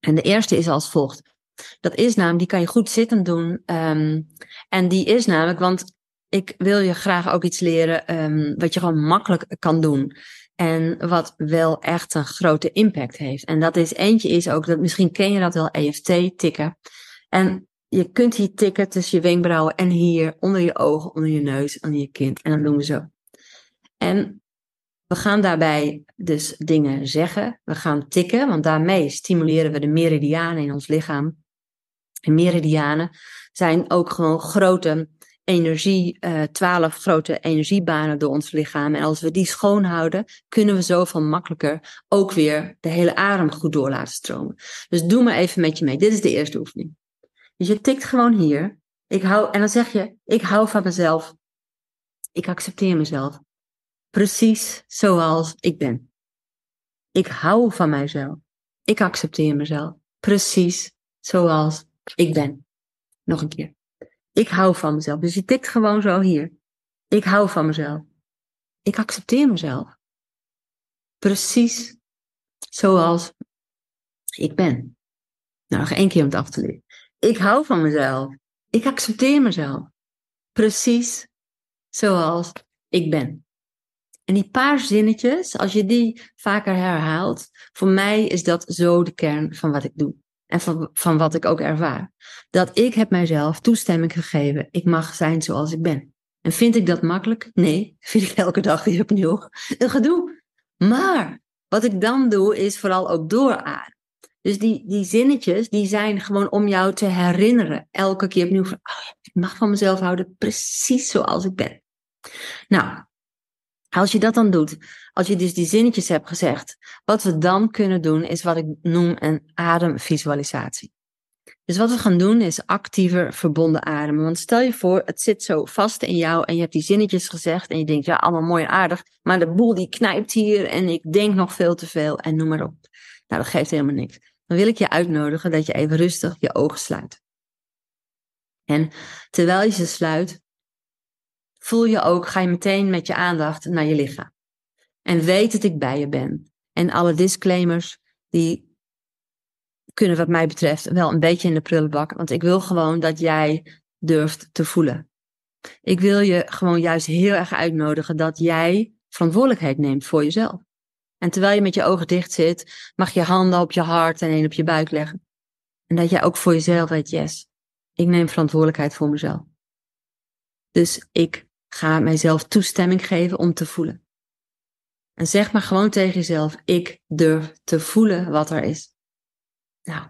En de eerste is als volgt. Dat is namelijk, die kan je goed zittend doen. Um, en die is namelijk, want ik wil je graag ook iets leren um, wat je gewoon makkelijk kan doen. En wat wel echt een grote impact heeft. En dat is eentje is ook, dat misschien ken je dat wel, EFT tikken. En je kunt hier tikken tussen je wenkbrauwen en hier onder je ogen, onder je neus, onder je kind. En dat doen we zo. En we gaan daarbij dus dingen zeggen. We gaan tikken, want daarmee stimuleren we de meridianen in ons lichaam. En meridianen zijn ook gewoon grote energie, uh, twaalf grote energiebanen door ons lichaam. En als we die schoonhouden, kunnen we zoveel makkelijker ook weer de hele adem goed door laten stromen. Dus doe maar even met je mee. Dit is de eerste oefening. Dus je tikt gewoon hier. Ik hou, en dan zeg je, ik hou van mezelf. Ik accepteer mezelf. Precies zoals ik ben. Ik hou van mijzelf. Ik accepteer mezelf. Precies zoals ik ben. Nog een keer. Ik hou van mezelf. Dus je tikt gewoon zo hier. Ik hou van mezelf. Ik accepteer mezelf. Precies Zoals ik ben. Nou, nog één keer om het af te leren. Ik hou van mezelf. Ik accepteer mezelf. Precies zoals ik ben. En die paar zinnetjes, als je die vaker herhaalt, voor mij is dat zo de kern van wat ik doe. En van, van wat ik ook ervaar. Dat ik heb mijzelf toestemming gegeven. Ik mag zijn zoals ik ben. En vind ik dat makkelijk? Nee, vind ik elke dag weer opnieuw een gedoe. Maar wat ik dan doe, is vooral ook doorademen. Dus die, die zinnetjes, die zijn gewoon om jou te herinneren. Elke keer opnieuw van, oh, ik mag van mezelf houden precies zoals ik ben. Nou, als je dat dan doet, als je dus die zinnetjes hebt gezegd, wat we dan kunnen doen is wat ik noem een ademvisualisatie. Dus wat we gaan doen is actiever verbonden ademen. Want stel je voor, het zit zo vast in jou en je hebt die zinnetjes gezegd en je denkt, ja, allemaal mooi en aardig, maar de boel die knijpt hier en ik denk nog veel te veel en noem maar op. Nou, dat geeft helemaal niks. Dan wil ik je uitnodigen dat je even rustig je ogen sluit. En terwijl je ze sluit, voel je ook, ga je meteen met je aandacht naar je lichaam. En weet dat ik bij je ben. En alle disclaimers, die kunnen wat mij betreft wel een beetje in de prullenbak. Want ik wil gewoon dat jij durft te voelen. Ik wil je gewoon juist heel erg uitnodigen dat jij verantwoordelijkheid neemt voor jezelf. En terwijl je met je ogen dicht zit, mag je handen op je hart en één op je buik leggen. En dat jij ook voor jezelf weet, yes, ik neem verantwoordelijkheid voor mezelf. Dus ik ga mijzelf toestemming geven om te voelen. En zeg maar gewoon tegen jezelf, ik durf te voelen wat er is. Nou,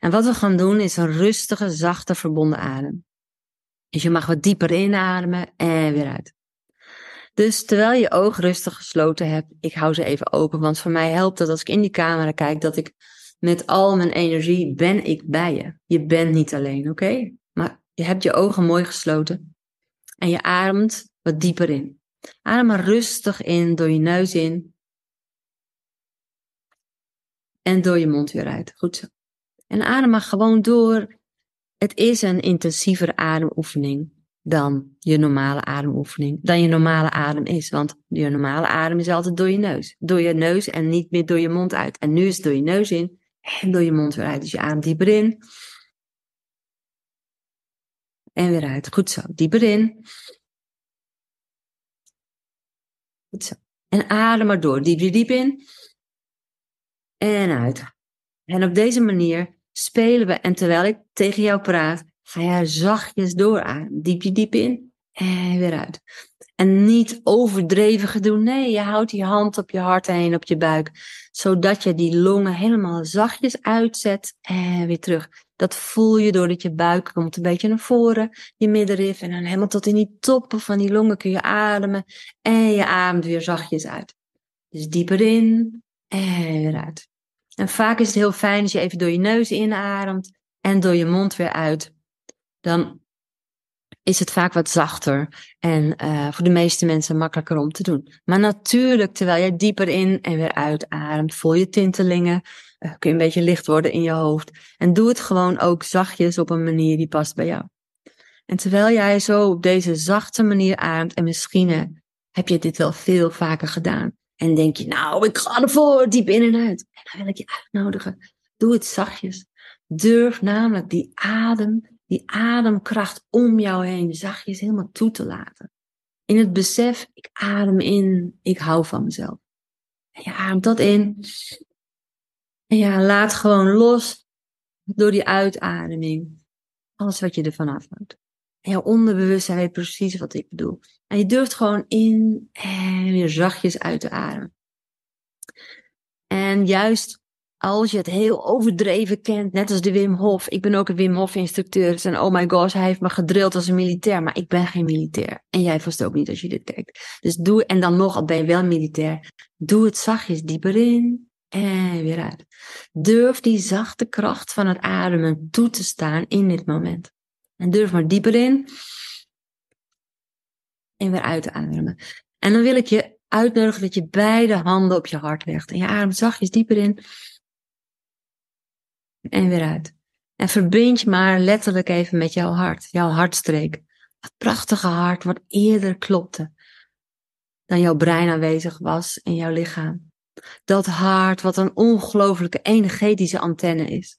en wat we gaan doen is een rustige, zachte, verbonden adem. Dus je mag wat dieper inademen en weer uit. Dus terwijl je oog rustig gesloten hebt, ik hou ze even open, want voor mij helpt het als ik in die camera kijk dat ik met al mijn energie ben ik bij je. Je bent niet alleen, oké? Maar je hebt je ogen mooi gesloten en je ademt wat dieper in. Adem maar rustig in door je neus in en door je mond weer uit. Goed zo. En adem maar gewoon door. Het is een intensievere ademoefening dan je normale ademoefening, dan je normale adem is. Want je normale adem is altijd door je neus. Door je neus en niet meer door je mond uit. En nu is het door je neus in en door je mond weer uit. Dus je ademt dieper in. En weer uit. Goed zo. Dieper in. Goed zo. En adem maar door. Diep, diep in. En uit. En op deze manier spelen we. En terwijl ik tegen jou praat, ga je zachtjes doorademen. Diep diep in en weer uit. En niet overdreven gedoe. Nee, je houdt je hand op je hart heen, op je buik. Zodat je die longen helemaal zachtjes uitzet en weer terug. Dat voel je doordat je buik komt een beetje naar voren, je middenrif. En dan helemaal tot in die toppen van die longen kun je ademen. En je ademt weer zachtjes uit. Dus dieper in en weer uit. En vaak is het heel fijn als je even door je neus inademt en door je mond weer uit dan is het vaak wat zachter en uh, voor de meeste mensen makkelijker om te doen. Maar natuurlijk, terwijl je dieper in en weer uitademt, voel je tintelingen, uh, kun je een beetje licht worden in je hoofd. En doe het gewoon ook zachtjes op een manier die past bij jou. En terwijl jij zo op deze zachte manier ademt, en misschien uh, heb je dit wel veel vaker gedaan, en denk je, nou, ik ga ervoor, diep in en uit. En dan wil ik je uitnodigen, doe het zachtjes. Durf namelijk die adem die ademkracht om jou heen zachtjes helemaal toe te laten. In het besef, ik adem in, ik hou van mezelf. En je ademt dat in. Ja, laat gewoon los door die uitademing. Alles wat je ervan afhoudt. En jouw onderbewustzijn weet precies wat ik bedoel. En je durft gewoon in en weer zachtjes uit te ademen. En juist als je het heel overdreven kent, net als de Wim Hof. Ik ben ook een Wim Hof instructeur. En oh my gosh, hij heeft me gedrild als een militair. Maar ik ben geen militair. En jij vast ook niet als je dit kijkt. Dus doe, en dan nog, al ben je wel militair. Doe het zachtjes dieper in en weer uit. Durf die zachte kracht van het ademen toe te staan in dit moment. En durf maar dieper in en weer uit te ademen. En dan wil ik je uitnodigen dat je beide handen op je hart legt. En je ademt zachtjes dieper in en weer uit. En verbind je maar letterlijk even met jouw hart, jouw hartstreek. Dat prachtige hart wat eerder klopte dan jouw brein aanwezig was in jouw lichaam. Dat hart, wat een ongelooflijke energetische antenne is.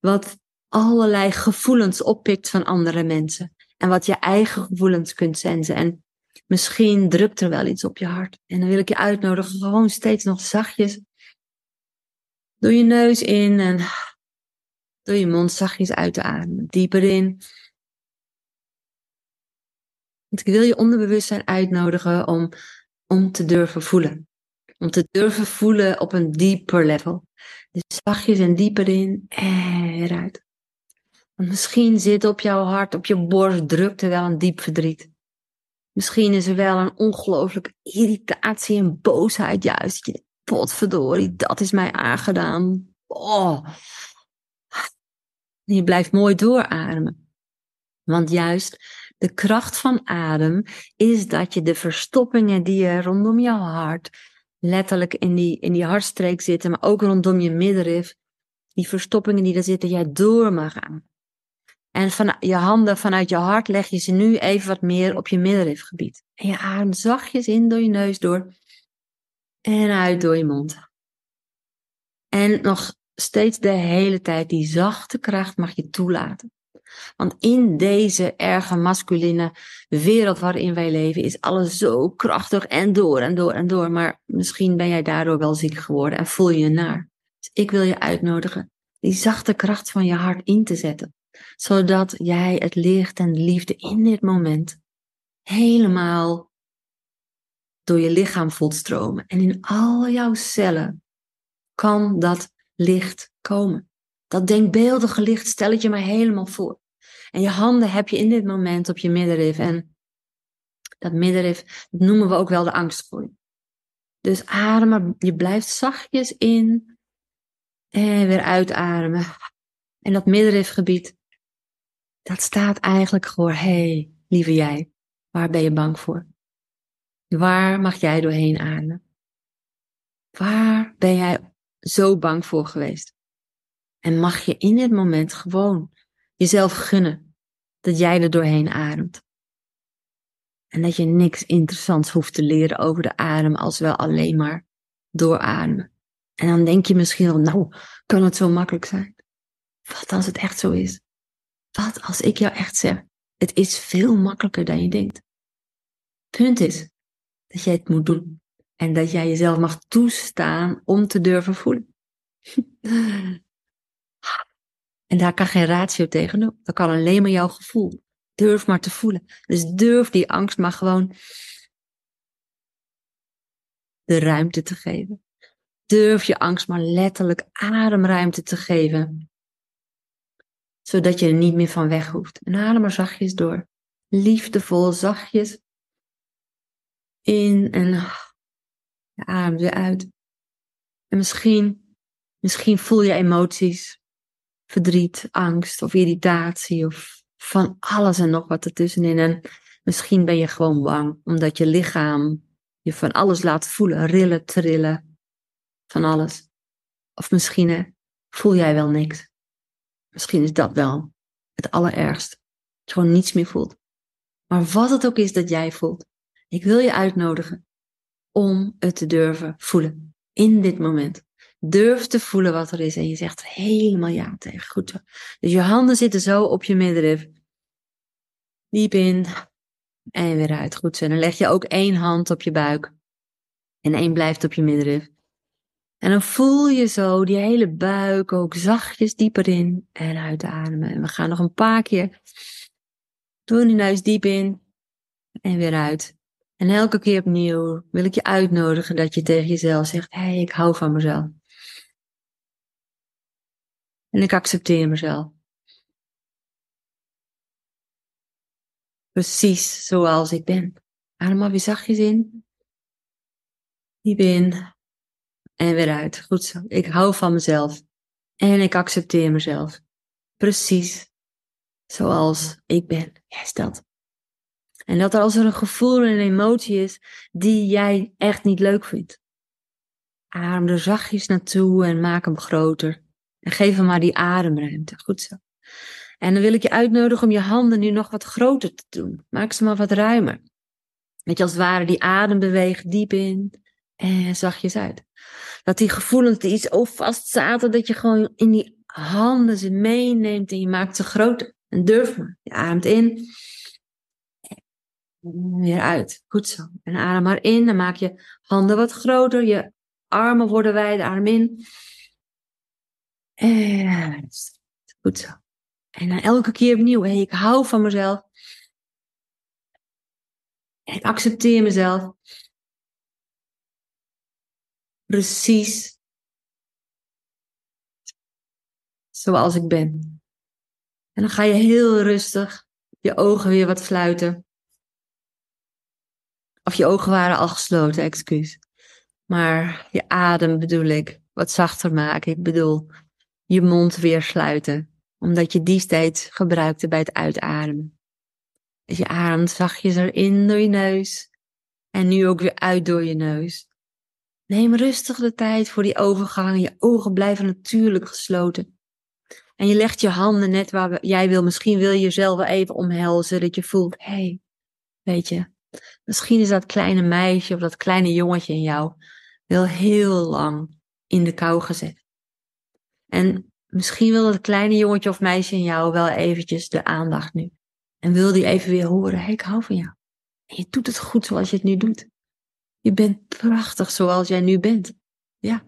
Wat allerlei gevoelens oppikt van andere mensen. En wat je eigen gevoelens kunt sensen. En misschien drukt er wel iets op je hart. En dan wil ik je uitnodigen, gewoon steeds nog zachtjes. Doe je neus in en door je mond zachtjes uit te ademen. Dieper in. Want ik wil je onderbewustzijn uitnodigen om, om te durven voelen. Om te durven voelen op een dieper level. Dus zachtjes en dieper in en weer uit. Want misschien zit op jouw hart, op je borst, drukt er wel een diep verdriet. Misschien is er wel een ongelooflijke irritatie en boosheid. Juist, potverdorie, dat is mij aangedaan. Oh. Je blijft mooi doorademen. Want juist de kracht van adem is dat je de verstoppingen die je rondom jouw hart, letterlijk in die, in die hartstreek zitten, maar ook rondom je middenrif, die verstoppingen die er zitten, jij door mag gaan. En van je handen vanuit je hart leg je ze nu even wat meer op je middenrifgebied. En je ademt zachtjes in door je neus door en uit door je mond. En nog steeds de hele tijd die zachte kracht mag je toelaten. Want in deze erge masculine wereld waarin wij leven is alles zo krachtig en door en door en door. Maar misschien ben jij daardoor wel ziek geworden en voel je je naar. Dus ik wil je uitnodigen die zachte kracht van je hart in te zetten. Zodat jij het licht en de liefde in dit moment helemaal door je lichaam voelt stromen. En in al jouw cellen kan dat licht komen. Dat denkbeeldige licht, stel het je maar helemaal voor. En je handen heb je in dit moment op je middenrif. En dat middenrif dat noemen we ook wel de angstgroei. Dus ademen, je blijft zachtjes in en weer uitademen. En dat middenrifgebied, dat staat eigenlijk hé, hey, lieve jij, waar ben je bang voor? Waar mag jij doorheen ademen? Waar ben jij zo bang voor geweest? En mag je in dit moment gewoon jezelf gunnen dat jij er doorheen ademt. En dat je niks interessants hoeft te leren over de adem als wel alleen maar doorademen. En dan denk je misschien nou, kan het zo makkelijk zijn? Wat als het echt zo is? Wat als ik jou echt zeg, het is veel makkelijker dan je denkt. Punt is dat jij het moet doen. En dat jij jezelf mag toestaan om te durven voelen. [LAUGHS] En daar kan geen ratio tegenop. Dat kan alleen maar jouw gevoel. Durf maar te voelen. Dus durf die angst maar gewoon de ruimte te geven. Durf je angst maar letterlijk ademruimte te geven. Zodat je er niet meer van weg hoeft. En adem maar zachtjes door. Liefdevol, zachtjes. In en adem weer uit. En misschien, misschien voel je emoties verdriet, angst of irritatie of van alles en nog wat ertussenin. En misschien ben je gewoon bang omdat je lichaam je van alles laat voelen, rillen, trillen, van alles. Of misschien voel jij wel niks. Misschien is dat wel het allerergst. Dat je gewoon niets meer voelt. Maar wat het ook is dat jij voelt, ik wil je uitnodigen om het te durven voelen in dit moment. Durf te voelen wat er is en je zegt helemaal ja tegen. Goed zo. Dus je handen zitten zo op je middenrif. Diep in en weer uit. Goed zo. En dan leg je ook één hand op je buik. En één blijft op je middenrif. En dan voel je zo die hele buik ook zachtjes dieper in en uitademen. En we gaan nog een paar keer. Doe die neus diep in en weer uit. En elke keer opnieuw wil ik je uitnodigen dat je tegen jezelf zegt: Hé, hey, ik hou van mezelf. En ik accepteer mezelf. Precies zoals ik ben. Adem maar weer zachtjes in. Diep in. En weer uit. Goed zo. Ik hou van mezelf. En ik accepteer mezelf. Precies zoals ik ben. Is dat. En dat als er een gevoel en een emotie is die jij echt niet leuk vindt. Adem er zachtjes naartoe en maak hem groter. En geef hem maar die ademruimte. Goed zo. En dan wil ik je uitnodigen om je handen nu nog wat groter te doen. Maak ze maar wat ruimer. Dat je als het ware die adem beweegt diep in en zachtjes uit. Dat die gevoelens die zo vast zaten, dat je gewoon in die handen ze meeneemt en je maakt ze groter. En durf maar. Je ademt in. En weer uit. Goed zo. En adem maar in. Dan maak je handen wat groter. Je armen worden wijder. Adem in. En goed zo. En dan elke keer opnieuw. Hey, ik hou van mezelf. Ik accepteer mezelf. Precies zoals ik ben. En dan ga je heel rustig je ogen weer wat sluiten. Of je ogen waren al gesloten, excuus. Maar je adem bedoel ik wat zachter maken. Ik bedoel je mond weer sluiten. Omdat je die steeds gebruikte bij het uitademen. Dus je ademt zachtjes erin door je neus. En nu ook weer uit door je neus. Neem rustig de tijd voor die overgang. Je ogen blijven natuurlijk gesloten. En je legt je handen net waar jij wil. Misschien wil je jezelf wel even omhelzen. Dat je voelt, hé, hey, weet je. Misschien is dat kleine meisje of dat kleine jongetje in jou wel heel lang in de kou gezet. En misschien wil dat kleine jongetje of meisje in jou wel eventjes de aandacht nu. En wil die even weer horen, ik hou van jou. En je doet het goed zoals je het nu doet. Je bent prachtig zoals jij nu bent. Ja.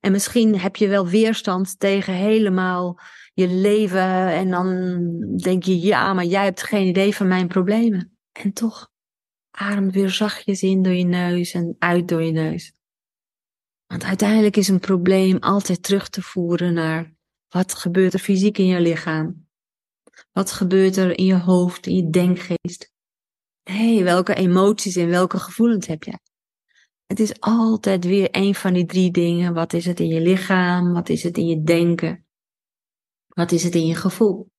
En misschien heb je wel weerstand tegen helemaal je leven. En dan denk je, ja, maar jij hebt geen idee van mijn problemen. En toch, adem weer zachtjes in door je neus en uit door je neus. Want uiteindelijk is een probleem altijd terug te voeren naar wat gebeurt er fysiek in je lichaam. Wat gebeurt er in je hoofd, in je denkgeest. Hey, welke emoties en welke gevoelens heb jij? Het is altijd weer een van die drie dingen. Wat is het in je lichaam? Wat is het in je denken? Wat is het in je gevoel?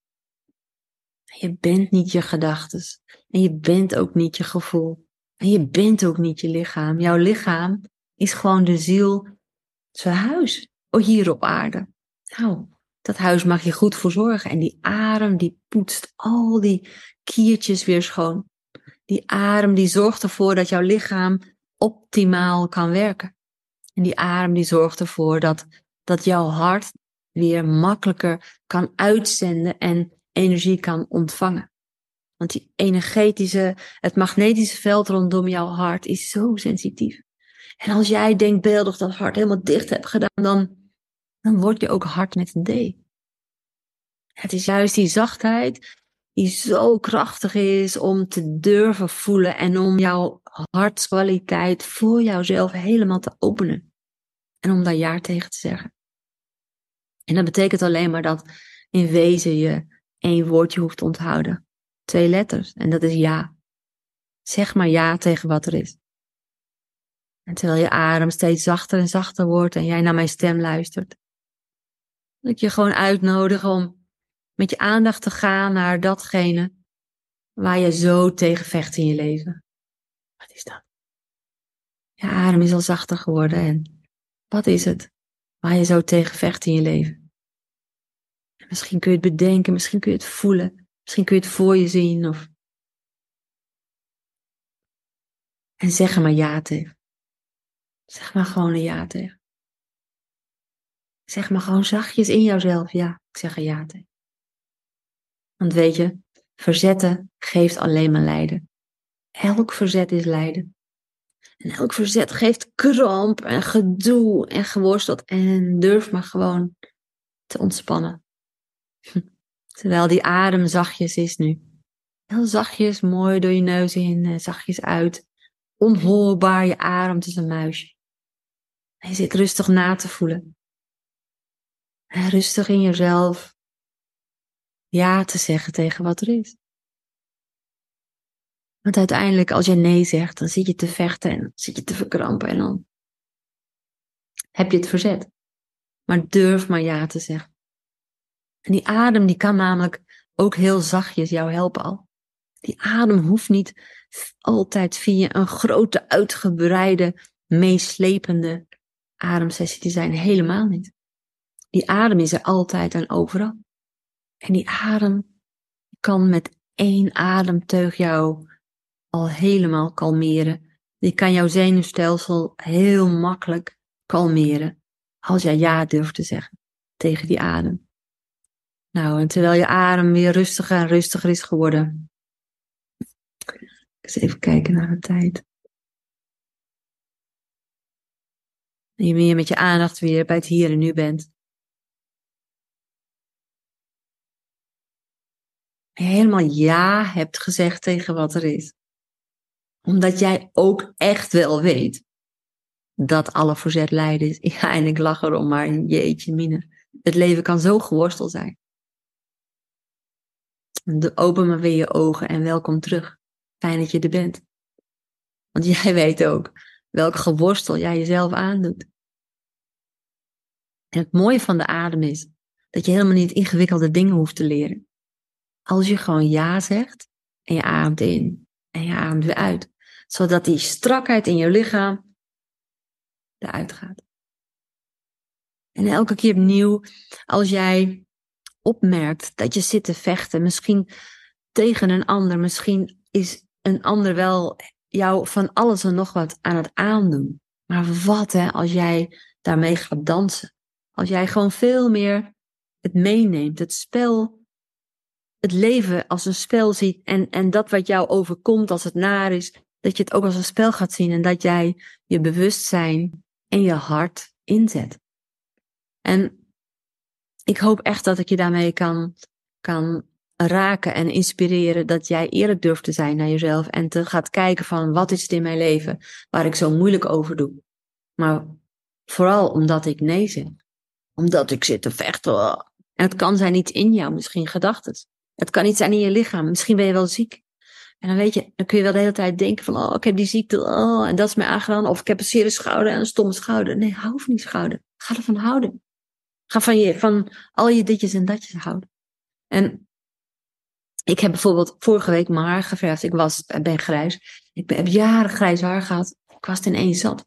Je bent niet je gedachten. En je bent ook niet je gevoel. En je bent ook niet je lichaam. Jouw lichaam is gewoon de ziel, zijn huis hier op aarde. Nou, dat huis mag je goed voor zorgen. En die adem die poetst al die kiertjes weer schoon. Die adem die zorgt ervoor dat jouw lichaam optimaal kan werken. En die adem die zorgt ervoor dat, dat jouw hart weer makkelijker kan uitzenden en energie kan ontvangen. Want die energetische, het magnetische veld rondom jouw hart is zo sensitief. En als jij denkbeeldig dat hart helemaal dicht hebt gedaan, dan, dan word je ook hard met een D. Het is juist die zachtheid die zo krachtig is om te durven voelen en om jouw hartskwaliteit voor jouzelf helemaal te openen. En om daar ja tegen te zeggen. En dat betekent alleen maar dat in wezen je één woordje hoeft te onthouden. Twee letters. En dat is ja. Zeg maar ja tegen wat er is. En terwijl je adem steeds zachter en zachter wordt en jij naar mijn stem luistert. wil ik je gewoon uitnodigen om met je aandacht te gaan naar datgene waar je zo tegen vecht in je leven. Wat is dat? Je adem is al zachter geworden en wat is het waar je zo tegen vecht in je leven? misschien kun je het bedenken, misschien kun je het voelen, misschien kun je het voor je zien of... En zeg er maar ja tegen. Zeg maar gewoon een ja tegen. Zeg maar gewoon zachtjes in jouzelf, ja, ik zeg er ja tegen. Want weet je, verzetten geeft alleen maar lijden. Elk verzet is lijden. En elk verzet geeft kramp en gedoe en geworsteld. En durf maar gewoon te ontspannen. [LAUGHS] Terwijl die adem zachtjes is nu. Heel zachtjes, mooi door je neus in, zachtjes uit. Onhoorbaar, je ademt als een muisje. Je zit rustig na te voelen. En rustig in jezelf ja te zeggen tegen wat er is. Want uiteindelijk, als je nee zegt, dan zit je te vechten en zit je te verkrampen en dan heb je het verzet. Maar durf maar ja te zeggen. En die adem, die kan namelijk ook heel zachtjes jou helpen al. Die adem hoeft niet altijd via een grote, uitgebreide, meeslepende ademsessie te zijn. Helemaal niet. Die adem is er altijd en overal. En die adem kan met één ademteug jou al helemaal kalmeren Die kan jouw zenuwstelsel heel makkelijk kalmeren. Als jij ja durft te zeggen tegen die adem. Nou, en terwijl je adem weer rustiger en rustiger is geworden. Eens even kijken naar de tijd. Je meer met je aandacht weer bij het hier en nu bent. Helemaal ja hebt gezegd tegen wat er is. Omdat jij ook echt wel weet dat alle verzet lijden is. [LAUGHS] Ja, en ik lach erom, maar jeetje mine. Het leven kan zo geworsteld zijn. Open maar weer je ogen en welkom terug. Fijn dat je er bent. Want [LAUGHS] jij weet ook welk geworstel jij jezelf aandoet. En het mooie van de adem is dat je helemaal niet ingewikkelde dingen hoeft te leren. Als je gewoon ja zegt en je ademt in en je ademt weer uit. Zodat die strakheid in je lichaam eruit gaat. En elke keer opnieuw, als jij opmerkt dat je zit te vechten, misschien tegen een ander, misschien is een ander wel jou van alles en nog wat aan het aandoen. Maar wat hè, als jij daarmee gaat dansen? Als jij gewoon veel meer het meeneemt, het spel, het leven als een spel ziet en, en dat wat jou overkomt als het naar is, dat je het ook als een spel gaat zien en dat jij je bewustzijn en je hart inzet. En ik hoop echt dat ik je daarmee kan, kan raken en inspireren dat jij eerlijk durft te zijn naar jezelf en te gaat kijken van wat is het in mijn leven waar ik zo moeilijk over doe. Maar vooral omdat ik nee zeg. Omdat ik zit te vechten. En het kan zijn iets in jou, misschien gedachten. Het kan iets zijn in je lichaam. Misschien ben je wel ziek. En dan weet je, dan kun je wel de hele tijd denken van, oh, ik heb die ziekte, oh, en dat is mij aangedaan. Of ik heb een zere schouder en een stomme schouder. Nee, hou van die schouder. Ga ervan houden. Ga van, je, van al je ditjes en datjes houden. En ik heb bijvoorbeeld vorige week mijn haar geverfd. Ik was, ben grijs. Ik heb jaren grijs haar gehad. Ik was het ineens zat.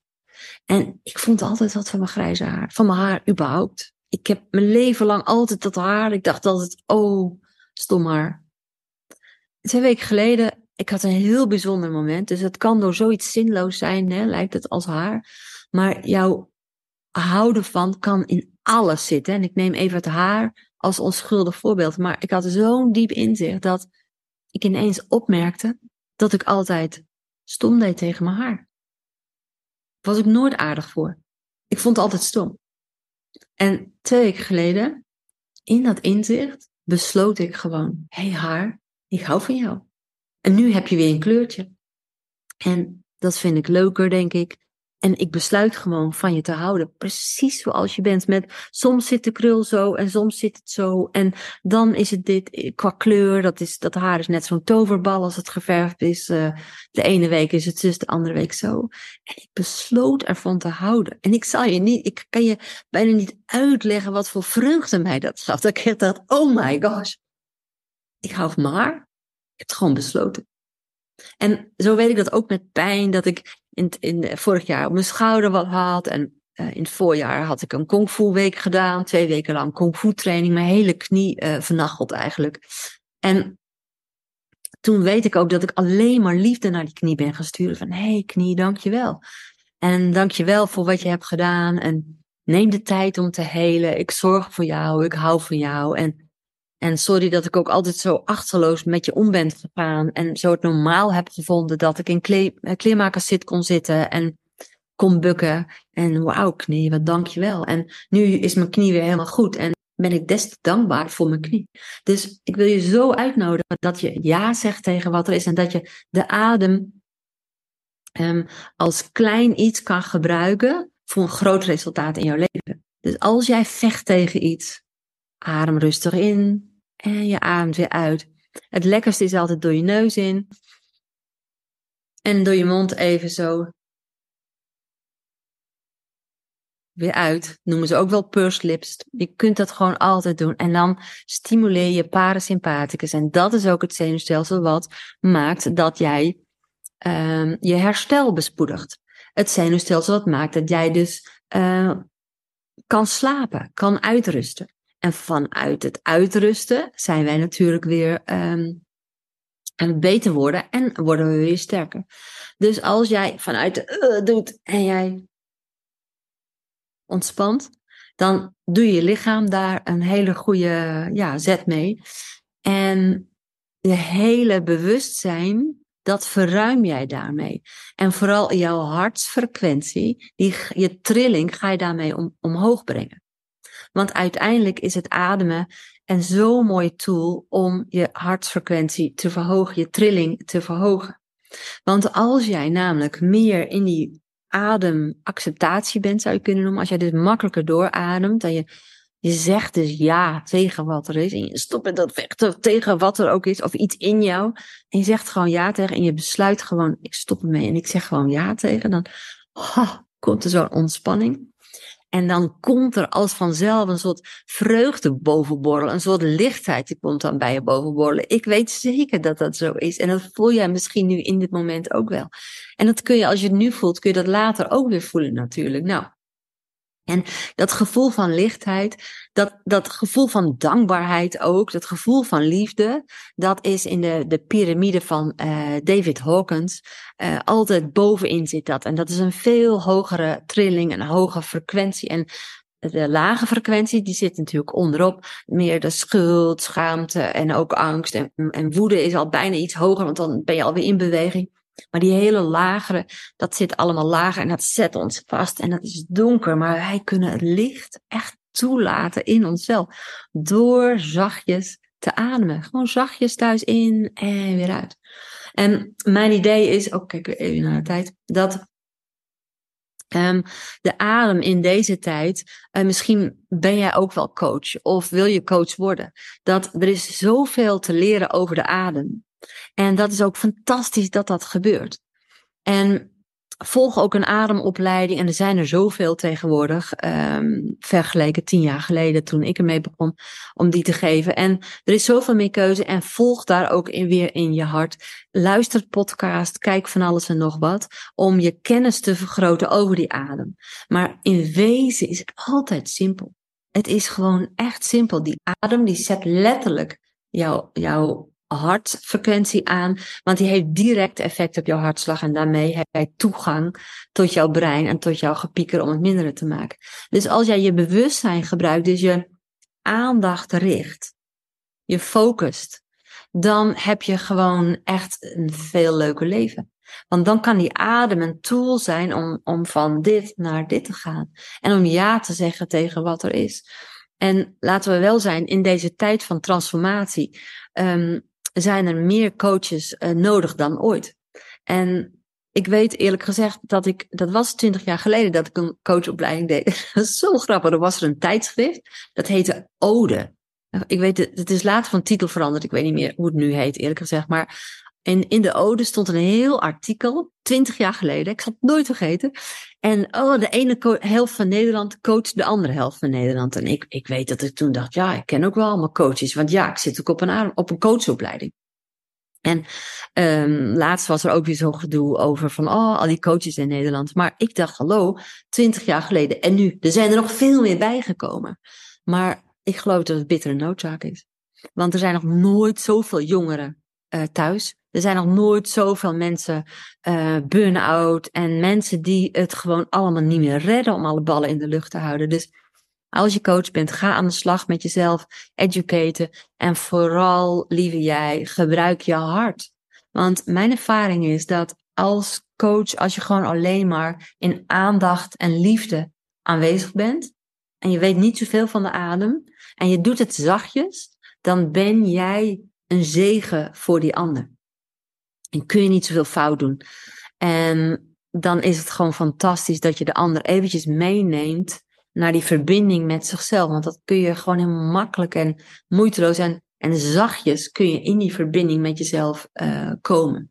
En ik vond altijd wat van mijn grijze haar. Van mijn haar überhaupt. Ik heb mijn leven lang altijd dat haar. Ik dacht altijd, oh, stom haar. Twee weken geleden, ik had een heel bijzonder moment. Dus het kan door zoiets zinloos zijn, hè, lijkt het als haar. Maar jouw houden van kan in alles zitten. En ik neem even het haar als onschuldig voorbeeld. Maar ik had zo'n diep inzicht dat ik ineens opmerkte dat ik altijd stom deed tegen mijn haar. Was ik nooit aardig voor. Ik vond het altijd stom. En twee weken geleden, in dat inzicht, besloot ik gewoon: hé hey haar, ik hou van jou. En nu heb je weer een kleurtje. En dat vind ik leuker, denk ik. En ik besluit gewoon van je te houden. Precies zoals je bent. Met soms zit de krul zo en soms zit het zo. En dan is het dit qua kleur. Dat, is, dat haar is net zo'n toverbal als het geverfd is. Uh, de ene week is het zus, de andere week zo. En ik besloot ervan te houden. En ik zal je niet, ik kan je bijna niet uitleggen wat voor vreugde mij dat gaf. Dat ik dacht, oh my gosh. Ik hou van maar. Ik heb het gewoon besloten. En zo weet ik dat ook met pijn, dat ik in, in vorig jaar op mijn schouder wat had. En uh, in het voorjaar had ik een kung fu week gedaan. Twee weken lang kung fu training. Mijn hele knie uh, eigenlijk. En toen weet ik ook dat ik alleen maar liefde naar die knie ben gestuurd. Van, hé hey, knie, dankjewel. En dankjewel voor wat je hebt gedaan. En neem de tijd om te helen. Ik zorg voor jou. Ik hou van jou. En en sorry dat ik ook altijd zo achterloos met je om ben gegaan. En zo het normaal heb gevonden dat ik in kle eh, kleermakerszit kon zitten en kon bukken. En wauw, knie, wat dankjewel. En nu is mijn knie weer helemaal goed. En ben ik des te dankbaar voor mijn knie. Dus ik wil je zo uitnodigen dat je ja zegt tegen wat er is. En dat je de adem um, als klein iets kan gebruiken voor een groot resultaat in jouw leven. Dus als jij vecht tegen iets, adem rustig in, en je ademt weer uit. Het lekkerste is altijd door je neus in. En door je mond even zo. Weer uit. Noemen ze ook wel pursed lips. Je kunt dat gewoon altijd doen. En dan stimuleer je parasympathicus. En dat is ook het zenuwstelsel wat maakt dat jij uh, je herstel bespoedigt. Het zenuwstelsel wat maakt dat jij dus uh, kan slapen, kan uitrusten. En vanuit het uitrusten zijn wij natuurlijk weer um, aan het beter worden en worden we weer sterker. Dus als jij vanuit de uh, doet en jij ontspant, dan doe je lichaam daar een hele goede ja, zet mee. En je hele bewustzijn, dat verruim jij daarmee. En vooral jouw hartsfrequentie, die, je trilling, ga je daarmee om, omhoog brengen. Want uiteindelijk is het ademen een zo'n mooie tool om je hartsfrequentie te verhogen, je trilling te verhogen. Want als jij namelijk meer in die ademacceptatie bent, zou je kunnen noemen, als jij dus makkelijker doorademt en je, je zegt dus ja tegen wat er is en je stopt met dat vechten tegen wat er ook is of iets in jou en je zegt gewoon ja tegen en je besluit gewoon ik stop ermee en ik zeg gewoon ja tegen, dan komt er zo'n ontspanning. En dan komt er als vanzelf een soort vreugde bovenborrelen, een soort lichtheid die komt dan bij je bovenborrelen. Ik weet zeker dat dat zo is. En dat voel jij misschien nu in dit moment ook wel. En dat kun je, als je het nu voelt, kun je dat later ook weer voelen natuurlijk. Nou, en dat gevoel van lichtheid, dat, dat gevoel van dankbaarheid ook, dat gevoel van liefde, dat is in de, de piramide van uh, David Hawkins uh, altijd bovenin zit dat. En dat is een veel hogere trilling, een hoge frequentie. En de lage frequentie, die zit natuurlijk onderop. Meer de schuld, schaamte en ook angst. En, en woede is al bijna iets hoger, want dan ben je alweer in beweging. Maar die hele lagere, dat zit allemaal lager en dat zet ons vast. En dat is donker, maar wij kunnen het licht echt toelaten in onszelf. Door zachtjes te ademen. Gewoon zachtjes thuis in en weer uit. En mijn idee is, ook oh, kijk even naar de tijd, dat um, de adem in deze tijd, uh, misschien ben jij ook wel coach of wil je coach worden. Dat er is zoveel te leren over de adem. En dat is ook fantastisch dat dat gebeurt. En volg ook een ademopleiding. En er zijn er zoveel tegenwoordig. Um, vergeleken tien jaar geleden toen ik ermee begon. Om die te geven. En er is zoveel meer keuze. En volg daar ook in, weer in je hart. Luister podcast. Kijk van alles en nog wat. Om je kennis te vergroten over die adem. Maar in wezen is het altijd simpel. Het is gewoon echt simpel. Die adem die zet letterlijk jouw, jouw hartfrequentie aan, want die heeft direct effect op jouw hartslag en daarmee heb jij toegang tot jouw brein en tot jouw gepieker om het minder te maken. Dus als jij je bewustzijn gebruikt, dus je aandacht richt, je focust, dan heb je gewoon echt een veel leuker leven. Want dan kan die adem een tool zijn om, om van dit naar dit te gaan. En om ja te zeggen tegen wat er is. En laten we wel zijn, in deze tijd van transformatie, um, zijn er meer coaches uh, nodig dan ooit. En ik weet eerlijk gezegd dat ik, dat was twintig jaar geleden dat ik een coachopleiding deed. [LAUGHS] dat zo grappig. Er was er een tijdschrift, dat heette Ode. Ik weet, het, het is later van titel veranderd. Ik weet niet meer hoe het nu heet, eerlijk gezegd. Maar en in de ode stond een heel artikel, twintig jaar geleden. Ik zal het nooit vergeten. En oh, de ene helft van Nederland coacht de andere helft van Nederland. En ik, ik weet dat ik toen dacht, ja, ik ken ook wel allemaal coaches. Want ja, ik zit ook op een, op een coachopleiding. En um, laatst was er ook weer zo'n gedoe over van, oh, al die coaches in Nederland. Maar ik dacht, hallo, twintig jaar geleden. En nu, er zijn er nog veel meer bijgekomen. Maar ik geloof dat het bittere noodzaak is. Want er zijn nog nooit zoveel jongeren uh, thuis er zijn nog nooit zoveel mensen uh, burn-out en mensen die het gewoon allemaal niet meer redden om alle ballen in de lucht te houden. Dus als je coach bent, ga aan de slag met jezelf, educaten en vooral, lieve jij, gebruik je hart. Want mijn ervaring is dat als coach, als je gewoon alleen maar in aandacht en liefde aanwezig bent en je weet niet zoveel van de adem en je doet het zachtjes, dan ben jij een zegen voor die ander. En kun je niet zoveel fout doen. En dan is het gewoon fantastisch dat je de ander eventjes meeneemt naar die verbinding met zichzelf. Want dat kun je gewoon heel makkelijk en moeiteloos en, en zachtjes kun je in die verbinding met jezelf uh, komen.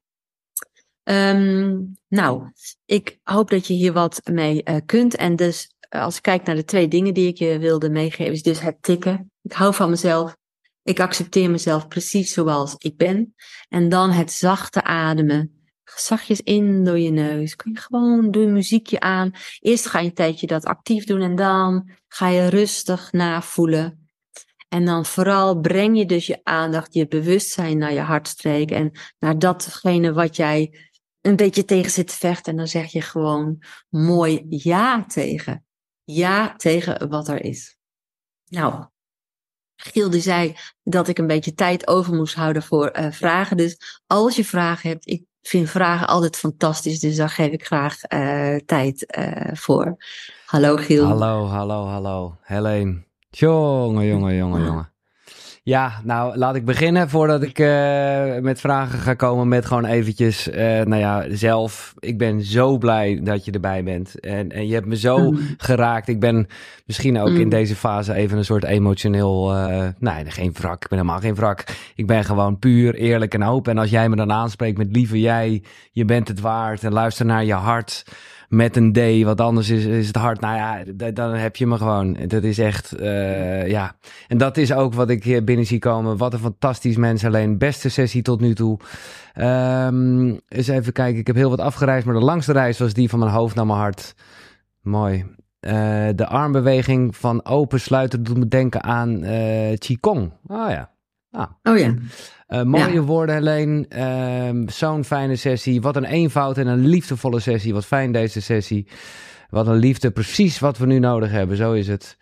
Um, nou, ik hoop dat je hier wat mee uh, kunt. En dus als ik kijk naar de twee dingen die ik je wilde meegeven, is dus het tikken. Ik hou van mezelf. Ik accepteer mezelf precies zoals ik ben. En dan het zachte ademen. Zachtjes in door je neus. Kun je gewoon, doe muziekje aan. Eerst ga je een tijdje dat actief doen en dan ga je rustig navoelen. En dan vooral breng je dus je aandacht, je bewustzijn naar je hartstreek en naar datgene wat jij een beetje tegen zit te vechten. En dan zeg je gewoon mooi ja tegen. Ja tegen wat er is. Nou, Giel die zei dat ik een beetje tijd over moest houden voor eh, vragen. Dus als je vragen hebt, ik vind vragen altijd fantastisch. Dus daar geef ik graag eh, tijd eh, voor. Hallo Giel. Hallo, hallo, hallo. Helene. Jongen, jongen, jongen, jongen. Ja, nou laat ik beginnen voordat ik eh, met vragen ga komen met gewoon eventjes, eh, nou ja, zelf. Ik ben zo blij dat je erbij bent en, en je hebt me zo Mm. geraakt. Ik ben misschien ook Mm. in deze fase even een soort emotioneel, eh nee, geen wrak. Ik ben helemaal geen wrak. Ik ben gewoon puur eerlijk en open. En als jij me dan aanspreekt met lieve jij, je bent het waard en luister naar je hart met een D, wat anders is, is het hart. Nou ja, dan heb je me gewoon. Dat is echt, eh, ja. En dat is ook wat ik binnen zie komen. Wat een fantastisch mens alleen. Beste sessie tot nu toe. Ehm eens even kijken. Ik heb heel wat afgereisd, maar de langste reis was die van mijn hoofd naar mijn hart. Mooi. Eh, de armbeweging van open sluiten doet me denken aan eh Qigong. Oh ja. Ah. Oh ja. Eh, mooie Ja. woorden, Helene. Ehm, Zo'n fijne sessie. Wat een eenvoud en een liefdevolle sessie. Wat fijn deze sessie. Wat een liefde. Precies wat we nu nodig hebben. Zo is het.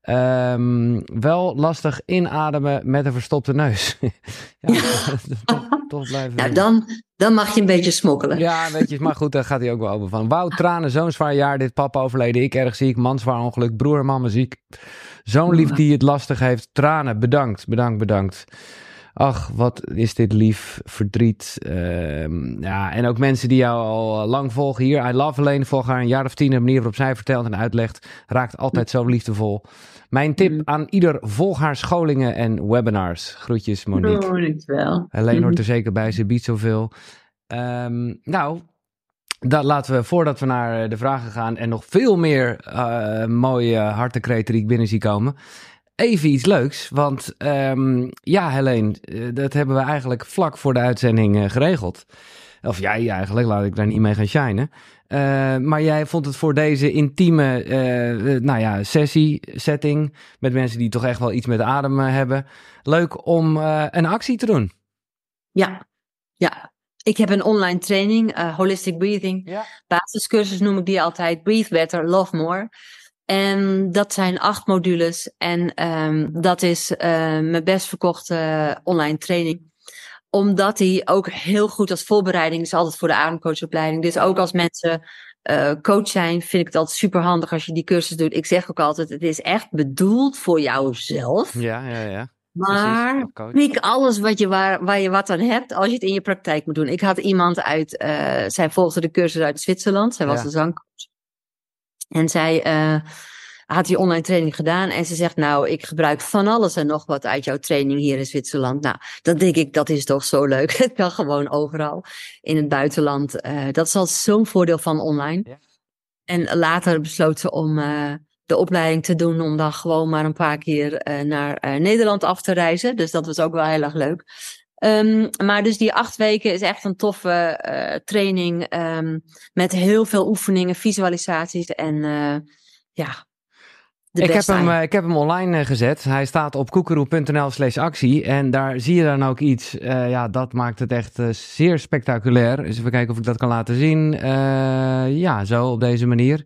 Ehm, wel lastig inademen met een verstopte neus. [LAUGHS] ja, [LAUGHS] toch, toch blijven. Nou, dan, dan mag je een beetje smokkelen. Ja, weet je, maar goed, daar gaat hij ook wel over van. Wout, tranen, zo'n zwaar jaar, dit papa overleden, ik erg ziek, man zwaar ongeluk, broer en mama ziek. Zo'n lief die het lastig heeft, tranen, bedankt, bedankt, bedankt. Ach, wat is dit lief, verdriet. Ehm, ja, en ook mensen die jou al eh, lang volgen hier. I love alleen volg haar een jaar of tien. De manier waarop zij vertelt en uitlegt raakt altijd zo liefdevol. Mijn tip aan ieder, volg haar scholingen en webinars. Groetjes Monique. Oh, dankjewel. Helene hoort [LAUGHS] er zeker bij, ze biedt zoveel. Ehm, nou, dat laten we voordat we naar eh, de vragen gaan en nog veel meer eh, mooie hartenkreten die ik binnen zie komen. Even iets leuks, want ehm, ja, Helene, eh, dat hebben we eigenlijk vlak voor de uitzending eh, geregeld. Of jij eigenlijk, laat ik daar niet mee gaan shinen. Eh, maar jij vond het voor deze intieme nou ja, sessie, setting, met mensen die toch echt wel iets met adem hebben, leuk om een actie te doen. Ja, ja. Ik heb een online training, Holistic Breathing. Basiscursus noem ik die altijd. Breathe Better, Love More. En dat zijn acht modules. En ehm, dat is eh, mijn best verkochte online training. Omdat die ook heel goed als voorbereiding is, altijd voor de ademcoachopleiding. Dus ook als mensen eh, coach zijn, vind ik het altijd super handig als je die cursus doet. Ik zeg ook altijd, het is echt bedoeld voor jouzelf. Ja, ja, ja. Maar pik alles wat je waar, waar je wat aan hebt als je het in je praktijk moet doen. Ik had iemand uit, eh, zij volgde de cursus uit Zwitserland. Zij was Ja. een zangcoach. En zij eh, had die online training gedaan. En ze zegt, nou, ik gebruik van alles en nog wat uit jouw training hier in Zwitserland. Nou, dan denk ik, dat is toch zo leuk. [LAUGHS] Het kan gewoon overal in het buitenland. Eh, dat is al zo'n voordeel van online. En later besloot ze om eh, de opleiding te doen om dan gewoon maar een paar keer naar Nederland af te reizen. Dus dat was ook wel heel erg leuk. Ehm, maar dus die acht weken is echt een toffe eh, training ehm, met heel veel oefeningen, visualisaties en eh, ja. de Ik heb, hem, eh, ik heb hem online gezet. Hij staat op koekeroe.nl slash actie. En daar zie je dan ook iets. ja, dat maakt het echt zeer spectaculair. Dus even kijken of ik dat kan laten zien. Ja, zo op deze manier.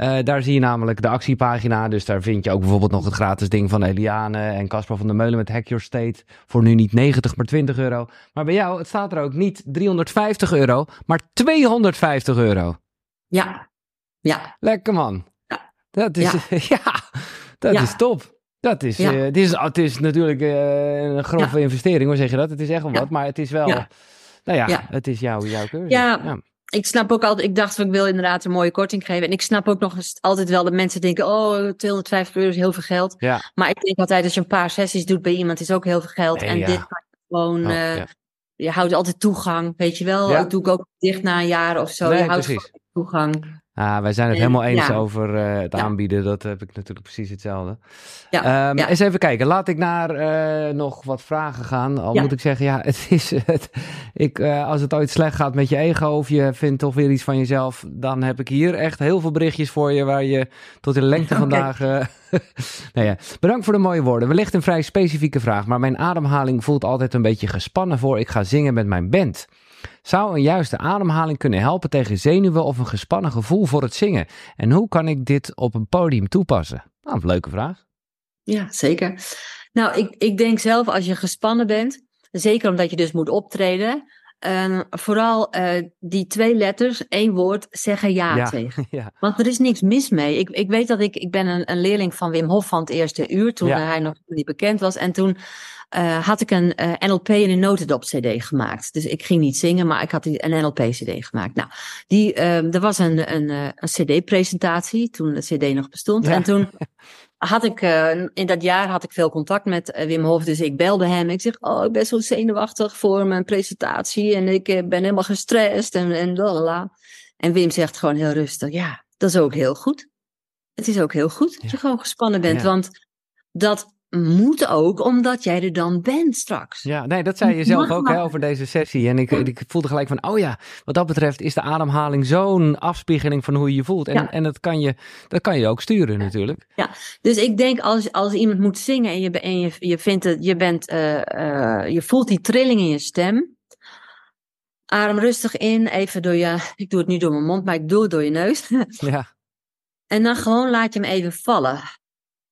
Eh, daar zie je namelijk de actiepagina. Dus daar vind je ook bijvoorbeeld nog het gratis ding van Eliane en Caspar van der Meulen met Hack Your State. Voor nu niet 90, maar 20 euro. Maar bij jou, het staat er ook niet 350 euro, maar 250 euro. Ja, ja. Lekker man. Dat is, [LAUGHS] ja. dat Ja. is top. Dat is, Ja. eh, het, is, het is natuurlijk eh, een grove investering, hoe zeg je dat? Het is echt wel wat, maar het is wel, nou ja, het is jouw, jouw cursus. Ja, ik snap ook altijd, ik dacht ik wil inderdaad een mooie korting geven. En ik snap ook nog eens altijd wel dat mensen denken, oh 250 euro is heel veel geld. Ja. Maar ik denk altijd als je een paar sessies doet bij iemand is ook heel veel geld. Nee, en ja. dit kan je gewoon, Oh, eh, ja. je houdt altijd toegang, weet je wel. Dat doe ik ook dicht na een jaar of zo. Nee, je houdt toegang. Ah, wij zijn het En, helemaal eens ja. over eh, het Ja. aanbieden. Dat heb ik natuurlijk precies hetzelfde. Ja, Ehm, ja. Eens even kijken. Laat ik naar eh, nog wat vragen gaan. Al moet ik zeggen, ja, [LAUGHS] het is het. Ik, eh, als het ooit slecht gaat met je ego of je vindt toch weer iets van jezelf, dan heb ik hier echt heel veel berichtjes voor je waar je tot in de lengte [LAUGHS] vandaag. [LAUGHS] nou ja, bedankt voor de mooie woorden. Wellicht een vrij specifieke vraag, maar mijn ademhaling voelt altijd een beetje gespannen voor ik ga zingen met mijn band. Zou een juiste ademhaling kunnen helpen tegen zenuwen of een gespannen gevoel voor het zingen? En hoe kan ik dit op een podium toepassen? Nou, een leuke vraag. Ja, zeker. Nou, ik, ik denk zelf als je gespannen bent, zeker omdat je dus moet optreden, ehm, vooral eh, die twee letters, één woord, zeggen ja, Ja, tegen. [LAUGHS] ja. Want er is niks mis mee. Ik, ik weet dat ik, ik ben een, een leerling van Wim Hof van het eerste uur, toen Ja. hij nog niet bekend was. En toen eh, had ik een eh, NLP en een notendop CD gemaakt. Dus ik ging niet zingen, maar ik had een NLP CD gemaakt. Nou, die, ehm, er was een, een, een CD-presentatie toen de CD nog bestond. Ja. En toen [LAUGHS] had ik, eh, in dat jaar had ik veel contact met eh, Wim Hof, dus ik belde hem. Ik zeg, oh, ik ben zo zenuwachtig voor mijn presentatie en ik eh, ben helemaal gestrest en, en lalala. En Wim zegt gewoon heel rustig, ja, dat is ook heel goed. Het is ook heel goed dat je gewoon gespannen bent, Ja. want dat moet ook omdat jij er dan bent straks. Ja, nee, dat zei je zelf ook hè, over deze sessie. En ik, ik voelde gelijk van, oh ja, wat dat betreft is de ademhaling zo'n afspiegeling van hoe je je voelt. En, Ja. en dat, kan je, dat kan je ook sturen natuurlijk. Ja, dus ik denk als, als iemand moet zingen en je, en je, je vindt het, je bent, eh, eh, je voelt die trilling in je stem. Adem rustig in, even door je, [LAUGHS] ik doe het nu door mijn mond, maar ik doe het door je neus. Ja, [LAUGHS] En dan gewoon laat je hem even vallen.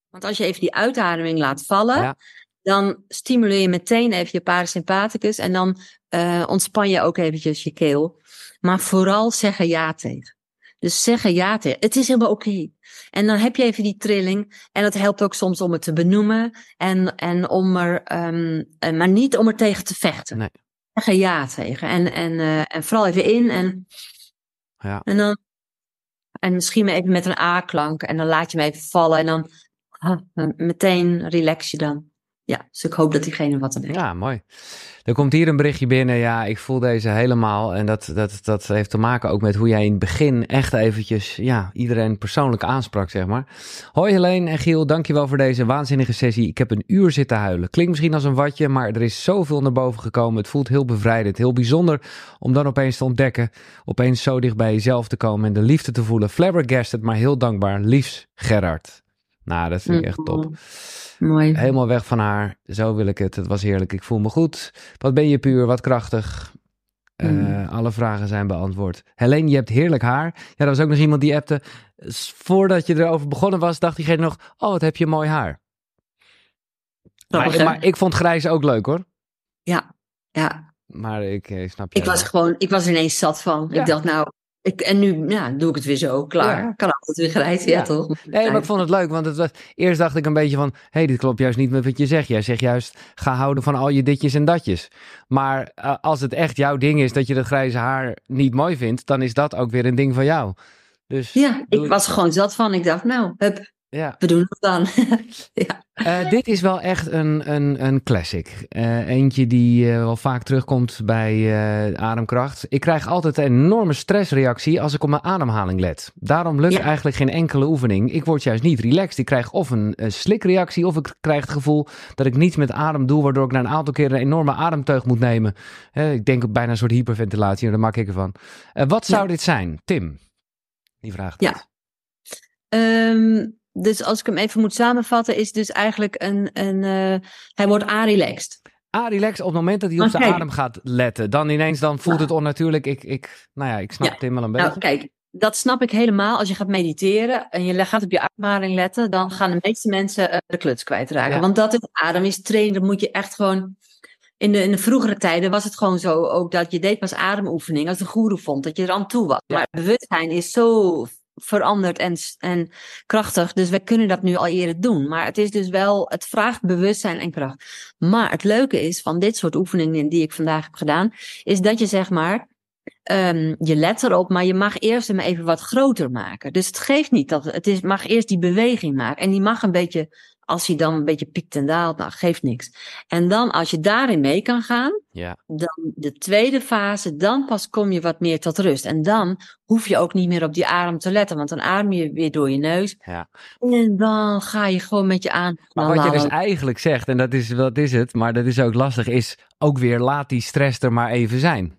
Want als je even die uitademing laat vallen, Ja. dan stimuleer je meteen even je parasympathicus en dan eh, ontspan je ook eventjes je keel. Maar vooral zeggen ja tegen. Dus zeggen ja tegen. Het is helemaal oké. En dan heb je even die trilling. En dat helpt ook soms om het te benoemen. En, en om er, ehm, eh, maar niet om er tegen te vechten. Nee. Zeggen ja tegen. En, en, eh, en vooral even in. En, ja. en dan en misschien even met een A-klank. En dan laat je hem even vallen. En dan meteen relax je dan. Ja, dus ik hoop dat diegene wat heeft. ja, mooi. Er komt hier een berichtje binnen. Ja, ik voel deze helemaal. En dat, dat, dat heeft te maken ook met hoe jij in het begin echt eventjes ja, iedereen persoonlijk aansprak, zeg maar. Hoi Helene en Giel, dankjewel voor deze waanzinnige sessie. Ik heb een uur zitten huilen. Klinkt misschien als een watje, maar er is zoveel naar boven gekomen. Het voelt heel bevrijdend, heel bijzonder om dan opeens te ontdekken. Opeens zo dicht bij jezelf te komen en de liefde te voelen. Flabbergasted, maar heel dankbaar. Liefs Gerard. Nou, dat vind ik echt top. Mooi. Helemaal weg van haar. Zo wil ik het. Het was heerlijk. Ik voel me goed. Wat ben je puur, wat krachtig. Eh, Mm. Alle vragen zijn beantwoord. Helene, je hebt heerlijk haar. Ja, er was ook nog iemand die appte. Voordat je erover begonnen was, dacht diegene nog... Oh, wat heb je mooi haar. Maar, ik vond grijs ook leuk hoor. Ja, ja. Maar ik eh, snap je. Ik was gewoon, ik was ineens zat van. Ja. Ik dacht nou, ik, en nu ja, doe ik het weer zo, klaar. Ja. Kan altijd weer grijs, ja, Ja. toch? Nee, maar ik vond het leuk, want het was, eerst dacht ik een beetje van... hé, hey, dit klopt juist niet met wat je zegt. Jij zegt juist, ga houden van al je ditjes en datjes. Maar eh, als het echt jouw ding is dat je dat grijze haar niet mooi vindt... dan is dat ook weer een ding van jou. Dus Ja, ik was er gewoon zat van. Ik dacht nou, hup, Ja. we doen het dan. [LAUGHS] ja. Eh, dit is wel echt een, een, een classic. Eh, eentje die eh, wel vaak terugkomt bij ademkracht. Ik krijg altijd een enorme stressreactie als ik op mijn ademhaling let. Daarom lukt Ja. eigenlijk geen enkele oefening. Ik word juist niet relaxed. Ik krijg of een, slikreactie of ik krijg het gevoel dat ik niets met adem doe, waardoor ik na een aantal keren een enorme ademteug moet nemen. Ik denk bijna een soort hyperventilatie, en daar maak ik ervan. Wat zou dit zijn, Tim? Die vraagt. Ja. Ehm, dus als ik hem even moet samenvatten, is dus eigenlijk een, een eh, hij wordt a-relaxed. A-relax op het moment dat hij op zijn adem gaat letten. Dan ineens dan voelt het onnatuurlijk. Ik, ik, nou ja, ik snap Ja. Tim wel een beetje. Nou, kijk, dat snap ik helemaal. Als je gaat mediteren en je gaat op je ademhaling letten, dan gaan de meeste mensen eh, de kluts kwijtraken. Ja. Want dat is adem is trainen, moet je echt gewoon. In de, in de vroegere tijden was het gewoon zo ook dat je deed pas ademoefening als de goeroe vond dat je er aan toe was. Maar het bewustzijn is zo veranderd en, en krachtig, dus wij kunnen dat nu al eerder doen. Maar het is dus wel, het vraagt bewustzijn en kracht. Maar het leuke is van dit soort oefeningen die ik vandaag heb gedaan, is dat je zeg maar Ehm, je let erop, maar je mag eerst hem even wat groter maken. Dus het geeft niet dat het is, mag eerst die beweging maken. En die mag een beetje, als hij dan een beetje piekt en daalt, nou geeft niks. En dan, als je daarin mee kan gaan, Ja. dan de tweede fase, dan pas kom je wat meer tot rust. En dan hoef je ook niet meer op die adem te letten, want dan adem je weer door je neus. Ja. En dan ga je gewoon met je aan. Maar wat je dus eigenlijk zegt, en dat is, wat is het, maar dat is ook lastig, is ook weer laat die stress er maar even zijn.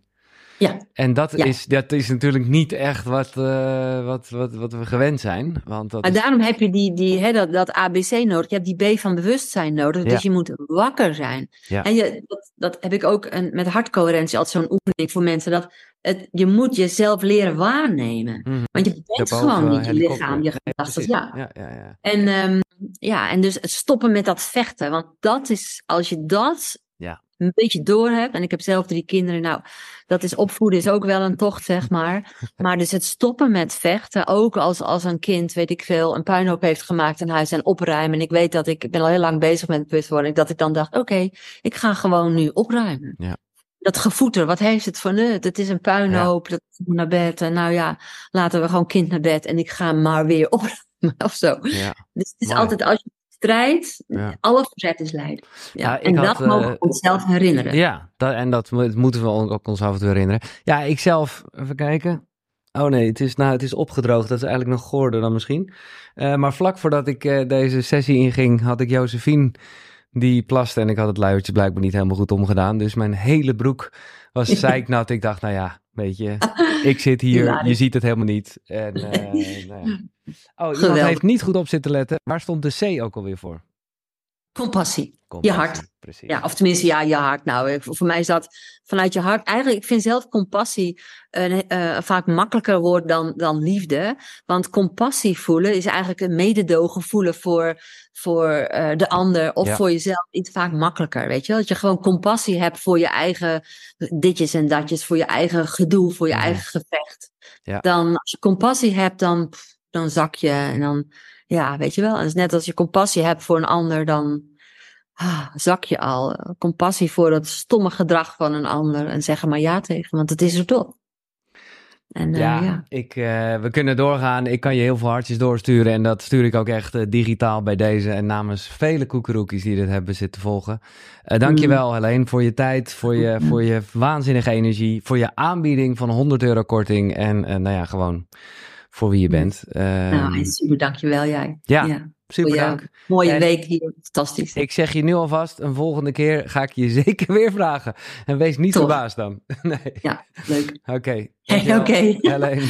Ja. En dat, Ja. is, dat is natuurlijk niet echt wat, eh, wat, wat, wat we gewend zijn. Want dat Maar is- daarom heb je die, die, hè, dat, dat ABC nodig. Je hebt die B van bewustzijn nodig. Ja. Dus je moet wakker zijn. Ja. En je, dat, dat heb ik ook een, met hartcoherentie altijd zo'n oefening voor mensen. Dat het, je moet jezelf leren waarnemen. Want je bent Daarboven, gewoon niet je lichaam, je gedachten. Ja. Ja, ja, ja. En, ehm, ja, en dus stoppen met dat vechten. Want dat is, als je dat. Een beetje door hebt. En ik heb zelf drie kinderen. Nou, dat is opvoeden is ook wel een tocht, zeg maar. [LAUGHS] Maar dus het stoppen met vechten. Ook als, als een kind, weet ik veel, een puinhoop heeft gemaakt in huis en opruimen. En ik weet dat ik, ik ben al heel lang bezig met bewustwording. Dat ik dan dacht, oké, ik ga gewoon nu opruimen. Ja. Dat gevoeter, wat heeft het voor nut? Het is een puinhoop, dat moet naar bed. En nou ja, laten we gewoon kind naar bed. En ik ga maar weer [LAUGHS] opruimen of zo. Ja. Dus het is Mooi. altijd als je strijdt, Ja. alle verzet is lijden. Ja, en had, dat mogen eh, we onszelf herinneren. Ja, dat, en dat mo- moeten we ook ons af en toe herinneren. Ja, ik zelf, even kijken. Oh nee, het is, nou, het is opgedroogd. Dat is eigenlijk nog goorder dan misschien. Eh, maar vlak voordat ik eh, deze sessie inging, had ik Josephine die plaste. En ik had het luiertje blijkbaar niet helemaal goed omgedaan. Dus mijn hele broek was [LAUGHS] zeiknat. Ik dacht, nou ja, weet je, [LAUGHS] ik zit hier, je ziet het helemaal niet. En, eh, nou [LAUGHS] ja. Oh, iemand Geweldig. heeft niet goed op zitten letten. Waar stond de C ook alweer voor? Compassie. Compassie, je hart. Precies. Ja, of tenminste, ja, je hart. Nou, voor mij is dat vanuit je hart. Eigenlijk, ik vind zelf compassie een eh, vaak makkelijker woord dan, dan liefde. Want compassie voelen is eigenlijk een mededogen voelen voor, voor eh, de ander of Ja. voor jezelf. Iets vaak makkelijker, weet je wel? Dat je gewoon compassie hebt voor je eigen ditjes en datjes, voor je eigen gedoe, voor je eigen gevecht. Ja. Dan, als je compassie hebt, dan, pff, dan zak je en dan, ja, weet je wel. En het is net als je compassie hebt voor een ander, dan ah, zak je al. Compassie voor het stomme gedrag van een ander en zeg er maar ja tegen, want het is er toch. En eh, Ja, ja. Ik, eh, we kunnen doorgaan. Ik kan je heel veel hartjes doorsturen. En dat stuur ik ook echt eh, digitaal bij deze. En namens vele koekeroekies die dit hebben zitten volgen. Dankjewel Mm. Helene voor je tijd, voor je, voor je waanzinnige energie. Voor je aanbieding van 100 euro korting. En nou ja, gewoon voor wie je bent. nou, Ehm, super, dankjewel jij. ja, super dank. Mooie En- week hier, fantastisch. ik zeg je nu alvast, een volgende keer ga ik je [LAUGHS] zeker weer vragen. En wees niet Toch. verbaasd dan. [LAUGHS] Nee. Ja, leuk. Oké. [LAUGHS] Oké. Helene.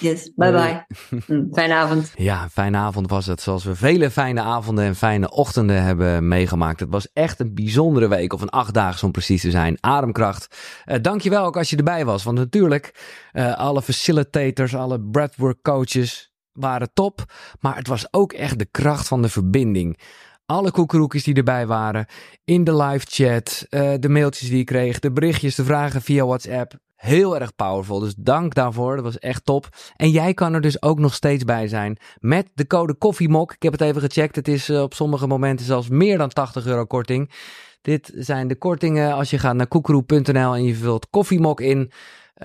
Yes, bye bye. Mm, Fijne avond. Ja, fijne avond was het. Zoals we vele fijne avonden en fijne ochtenden hebben meegemaakt. Het was echt een bijzondere week, of een acht dagen om precies te zijn. Ademkracht. Uh, dankjewel ook als je erbij was. Want natuurlijk, uh, alle facilitators, alle breathwork coaches waren top. Maar het was ook echt de kracht van de verbinding. Alle koekeroekjes die erbij waren. In de live chat. Uh, de mailtjes die ik kreeg. De berichtjes, de vragen via WhatsApp. Heel erg powerful. Dus dank daarvoor. Dat was echt top. En jij kan er dus ook nog steeds bij zijn. Met de code Koffiemok. Ik heb het even gecheckt. Het is uh, op sommige momenten zelfs meer dan 80 euro korting. Dit zijn de kortingen. Als je gaat naar koekeroe.nl en je vult Koffiemok in.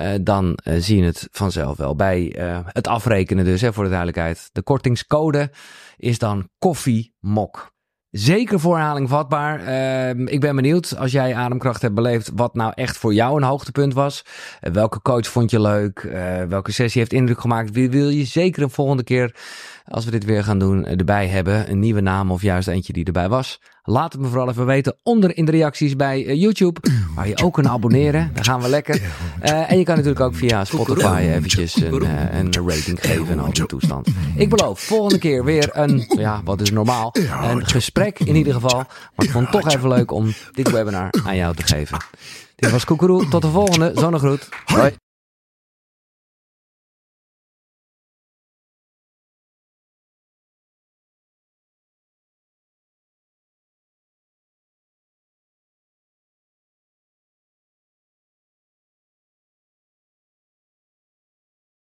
Uh, dan uh, zie je het vanzelf wel. Bij uh, het afrekenen dus, hè, voor de duidelijkheid. De kortingscode is dan Koffiemok. Zeker voor herhaling vatbaar. Uh, ik ben benieuwd als jij ademkracht hebt beleefd, wat nou echt voor jou een hoogtepunt was. Welke coach vond je leuk? Welke sessie heeft indruk gemaakt? Wil, wil je zeker een volgende keer, als we dit weer gaan doen, erbij hebben? Een nieuwe naam of juist eentje die erbij was? Laat het me vooral even weten onder in de reacties bij uh, YouTube, waar je ook kunt abonneren. Daar gaan we lekker. Uh, en je kan natuurlijk ook via Spotify eventjes een, een rating geven en al die toestand. Ik beloof, volgende keer weer een, ja, wat is normaal, een gesprek in ieder geval. Maar ik vond het toch even leuk om dit webinar aan jou te geven. Dit was Koekeroe, tot de volgende, zonnegroet. Hoi.